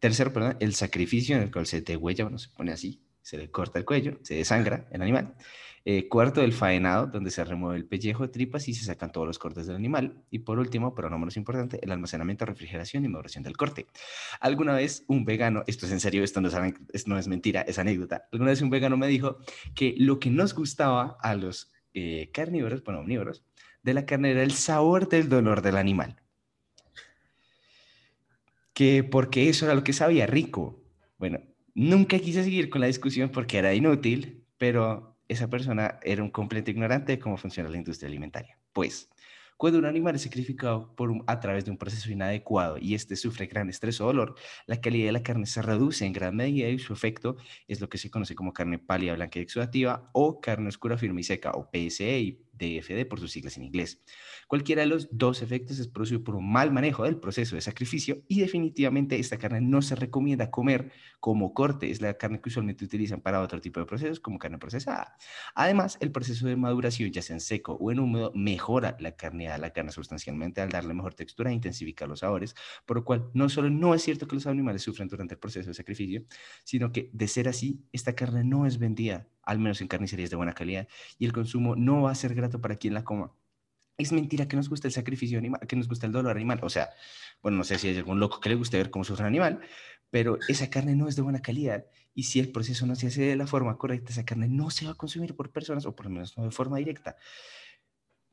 tercero, perdón, el sacrificio en el cual se degüella, bueno, se pone así, se le corta el cuello, se desangra el animal. Eh, cuarto, el faenado, donde se remueve el pellejo de tripas y se sacan todos los cortes del animal. Y por último, pero no menos importante, el almacenamiento, refrigeración y maduración del corte. Alguna vez un vegano, esto es en serio, esto no es, no mentira, es anécdota, alguna vez un vegano me dijo que lo que nos gustaba a los eh, carnívoros, bueno, omnívoros, de la carne era el sabor del dolor del animal. Que porque eso era lo que sabía rico. Bueno, nunca quise seguir con la discusión porque era inútil, pero esa persona era un completo ignorante de cómo funciona la industria alimentaria. Pues, cuando un animal es sacrificado por a través de un proceso inadecuado y este sufre gran estrés o dolor, la calidad de la carne se reduce en gran medida y su efecto es lo que se conoce como carne pálida, blanca y exudativa o carne oscura, firme y seca o PSE DFD por sus siglas en inglés. Cualquiera de los dos efectos es producido por un mal manejo del proceso de sacrificio y definitivamente esta carne no se recomienda comer como corte, es la carne que usualmente utilizan para otro tipo de procesos como carne procesada. Además, el proceso de maduración, ya sea en seco o en húmedo, mejora la carne de la carne sustancialmente al darle mejor textura e intensificar los sabores, por lo cual no solo no es cierto que los animales sufren durante el proceso de sacrificio, sino que de ser así, esta carne no es vendida al menos en carnicerías de buena calidad, y el consumo no va a ser grato para quien la coma. Es mentira que nos gusta el sacrificio animal, que nos gusta el dolor animal. O sea, bueno, no sé si hay algún loco que le guste ver cómo sufre un animal, pero esa carne no es de buena calidad. Y si el proceso no se hace de la forma correcta, esa carne no se va a consumir por personas, o por lo menos no de forma directa.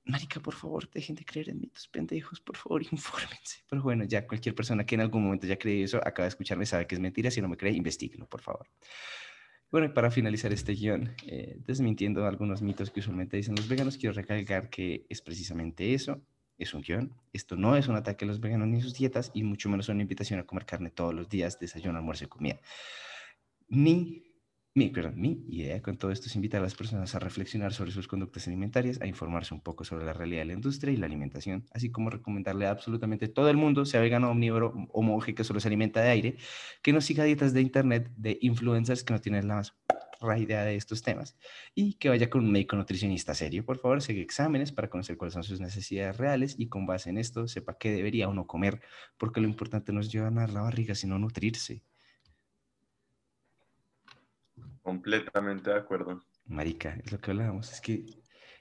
Marica, por favor, dejen de creer en mitos pendejos, por favor, infórmense. Pero bueno, ya cualquier persona que en algún momento ya cree eso, acaba de escucharme, sabe que es mentira. Si no me cree, investiguenlo, por favor. Bueno, para finalizar este guion, eh, desmintiendo algunos mitos que usualmente dicen los veganos, quiero recalcar que es precisamente eso, es un guion. Esto no es un ataque a los veganos ni sus dietas, y mucho menos una invitación a comer carne todos los días, desayuno, almuerzo y comida. Ni mi, mi idea con todo esto es invitar a las personas a reflexionar sobre sus conductas alimentarias, a informarse un poco sobre la realidad de la industria y la alimentación, así como recomendarle a absolutamente todo el mundo, sea vegano, omnívoro o monje que solo se alimenta de aire, que no siga dietas de internet de influencers que no tienen la más idea de estos temas y que vaya con un médico nutricionista serio. Por favor, siga exámenes para conocer cuáles son sus necesidades reales y con base en esto sepa qué debería uno comer, porque lo importante no es llenar la barriga, sino nutrirse. Completamente de acuerdo. Marica, es lo que hablábamos, es que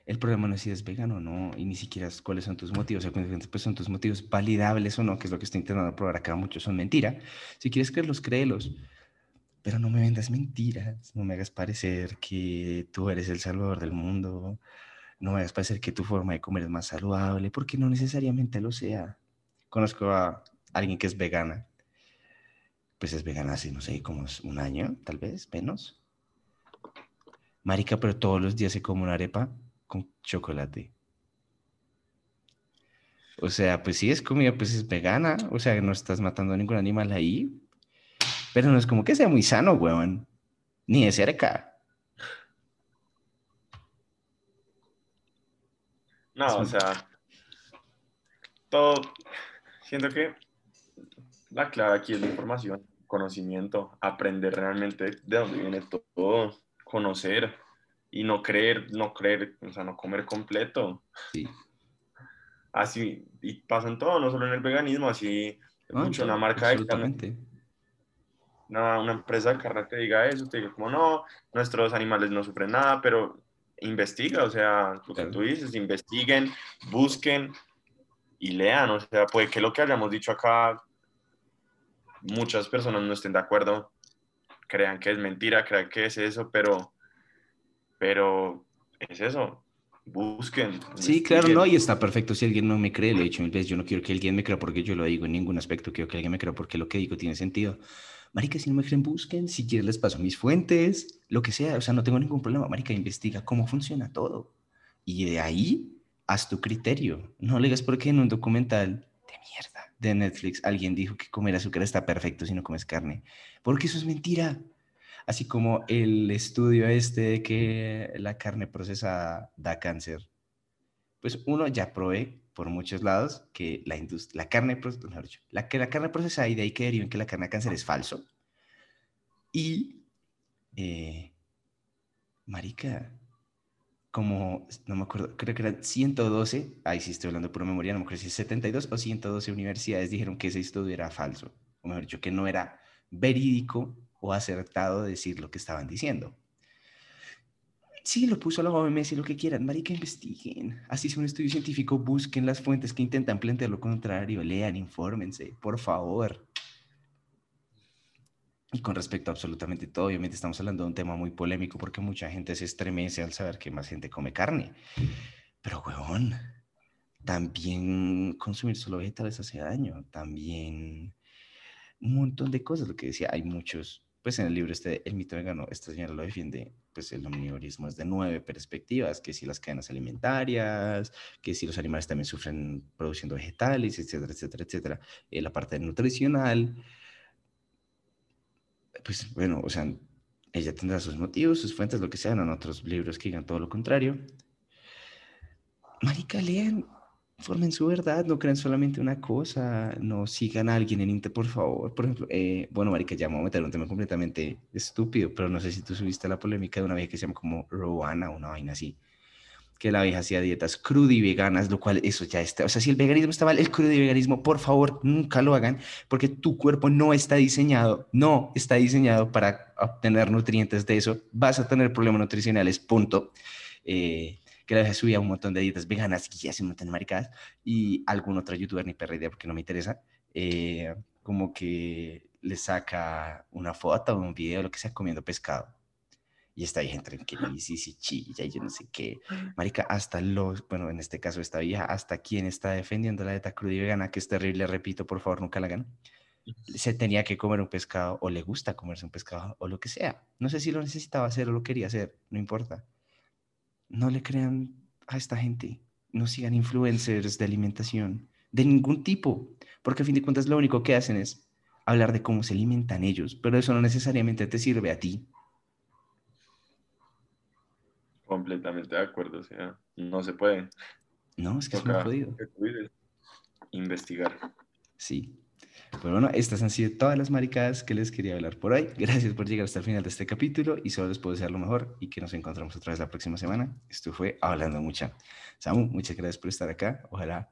el problema no es si es vegano o no, y ni siquiera es cuáles son tus motivos, o sea, pues son tus motivos validables o no, que es lo que estoy intentando probar acá, muchos son mentira. Si quieres creerlos, créelos, pero no me vendas mentiras, no me hagas parecer que tú eres el salvador del mundo, no me hagas parecer que tu forma de comer es más saludable, porque no necesariamente lo sea. Conozco a alguien que es vegana pues es vegana hace, no sé, como un año, tal vez, menos. Marica, pero todos los días se come una arepa con chocolate. O sea, pues sí es comida, pues es vegana, o sea, no estás matando a ningún animal ahí, pero no es como que sea muy sano, weón, ni de cerca. No, o sea, todo, siento que la clave aquí es la información, conocimiento, aprender realmente de dónde viene todo, conocer y no creer, no creer, o sea, no comer completo. Sí. Así, y pasa en todo, no solo en el veganismo, así, mucho una marca de una, una, empresa de carne te diga eso, te diga como no, nuestros animales no sufren nada, pero investiga, o sea, lo que tú dices, investiguen, busquen y lean, o sea, puede que lo que hayamos dicho acá, muchas personas no estén de acuerdo, crean que es mentira, crean que es eso, pero, pero es eso, busquen. Sí, claro, no, y está perfecto si alguien no me cree, lo he dicho mil veces, yo no quiero que alguien me crea porque yo lo digo en ningún aspecto, quiero que alguien me crea porque lo que digo tiene sentido. Marica, si no me creen, busquen, si quieren les paso mis fuentes, lo que sea, o sea, no tengo ningún problema, Marica, investiga cómo funciona todo. Y de ahí, haz tu criterio. No le digas porque en un documental de mierda de Netflix alguien dijo que comer azúcar está perfecto si no comes carne, porque eso es mentira así como el estudio este de que la carne procesada da cáncer. Pues uno ya probé por muchos lados que la, la carne, la, que la carne procesada y de ahí que deriven que la carne da cáncer es falso. Y, eh, marica, como, no me acuerdo, creo que eran 112, ahí sí estoy hablando por memoria, no me acuerdo si 72 o 112 universidades dijeron que ese estudio era falso, o mejor dicho, que no era verídico o acertado decir lo que estaban diciendo. Sí, lo puso la OMS y lo que quieran, marica, investiguen. Así es un estudio científico, busquen las fuentes que intentan plantear lo contrario, lean, infórmense, por favor. Y con respecto a absolutamente todo, obviamente estamos hablando de un tema muy polémico porque mucha gente se estremece al saber que más gente come carne. Pero, huevón, también consumir solo vegetales hace daño, también un montón de cosas, lo que decía, hay muchos pues en el libro este, El mito vegano, esta señora lo defiende, pues el omnivorismo es de nueve perspectivas, que si las cadenas alimentarias, que si los animales también sufren produciendo vegetales, etcétera, etcétera, etcétera. Eh, la parte nutricional, pues bueno, o sea, ella tendrá sus motivos, sus fuentes, lo que sean, en otros libros que digan todo lo contrario. Marica, lean formen su verdad, no crean solamente una cosa, no sigan a alguien en Inter, por favor. Por ejemplo, eh, bueno, marica, ya me a meter un tema completamente estúpido, pero no sé si tú subiste la polémica de una vieja que se llama como Rowana, una vaina así, que la vieja hacía dietas crudo y veganas, lo cual eso ya está, o sea, si el veganismo está mal, el crudo y veganismo, por favor, nunca lo hagan, porque tu cuerpo no está diseñado, no está diseñado para obtener nutrientes de eso, vas a tener problemas nutricionales, punto. Eh, que la vez subía un montón de dietas veganas y hace un montón de maricadas, y algún otro youtuber, ni perra idea porque no me interesa, eh, como que le saca una foto o un video, lo que sea, comiendo pescado. Y está ahí gente que dice, sí, chilla y yo no sé qué. Marica, hasta los, bueno, en este caso esta vieja, hasta quien está defendiendo la dieta cruda y vegana, que es terrible, repito, por favor, nunca la hagan, se tenía que comer un pescado o le gusta comerse un pescado o lo que sea. No sé si lo necesitaba hacer o lo quería hacer, no importa no le crean a esta gente, no sigan influencers de alimentación de ningún tipo, porque a fin de cuentas lo único que hacen es hablar de cómo se alimentan ellos, pero eso no necesariamente te sirve a ti. Completamente de acuerdo, o sea, no se puede. No, es que es muy jodido. Investigar. Sí. Pero bueno, estas han sido todas las maricadas que les quería hablar por hoy. Gracias por llegar hasta el final de este capítulo y solo les puedo desear lo mejor y que nos encontramos otra vez la próxima semana. Esto fue Hablando Mucha. Samu, muchas gracias por estar acá. Ojalá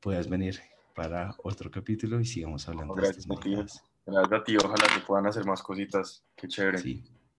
puedas venir para otro capítulo y sigamos hablando gracias de estas maricadas. Gracias a ti, ojalá que puedan hacer más cositas. Qué chévere. Sí.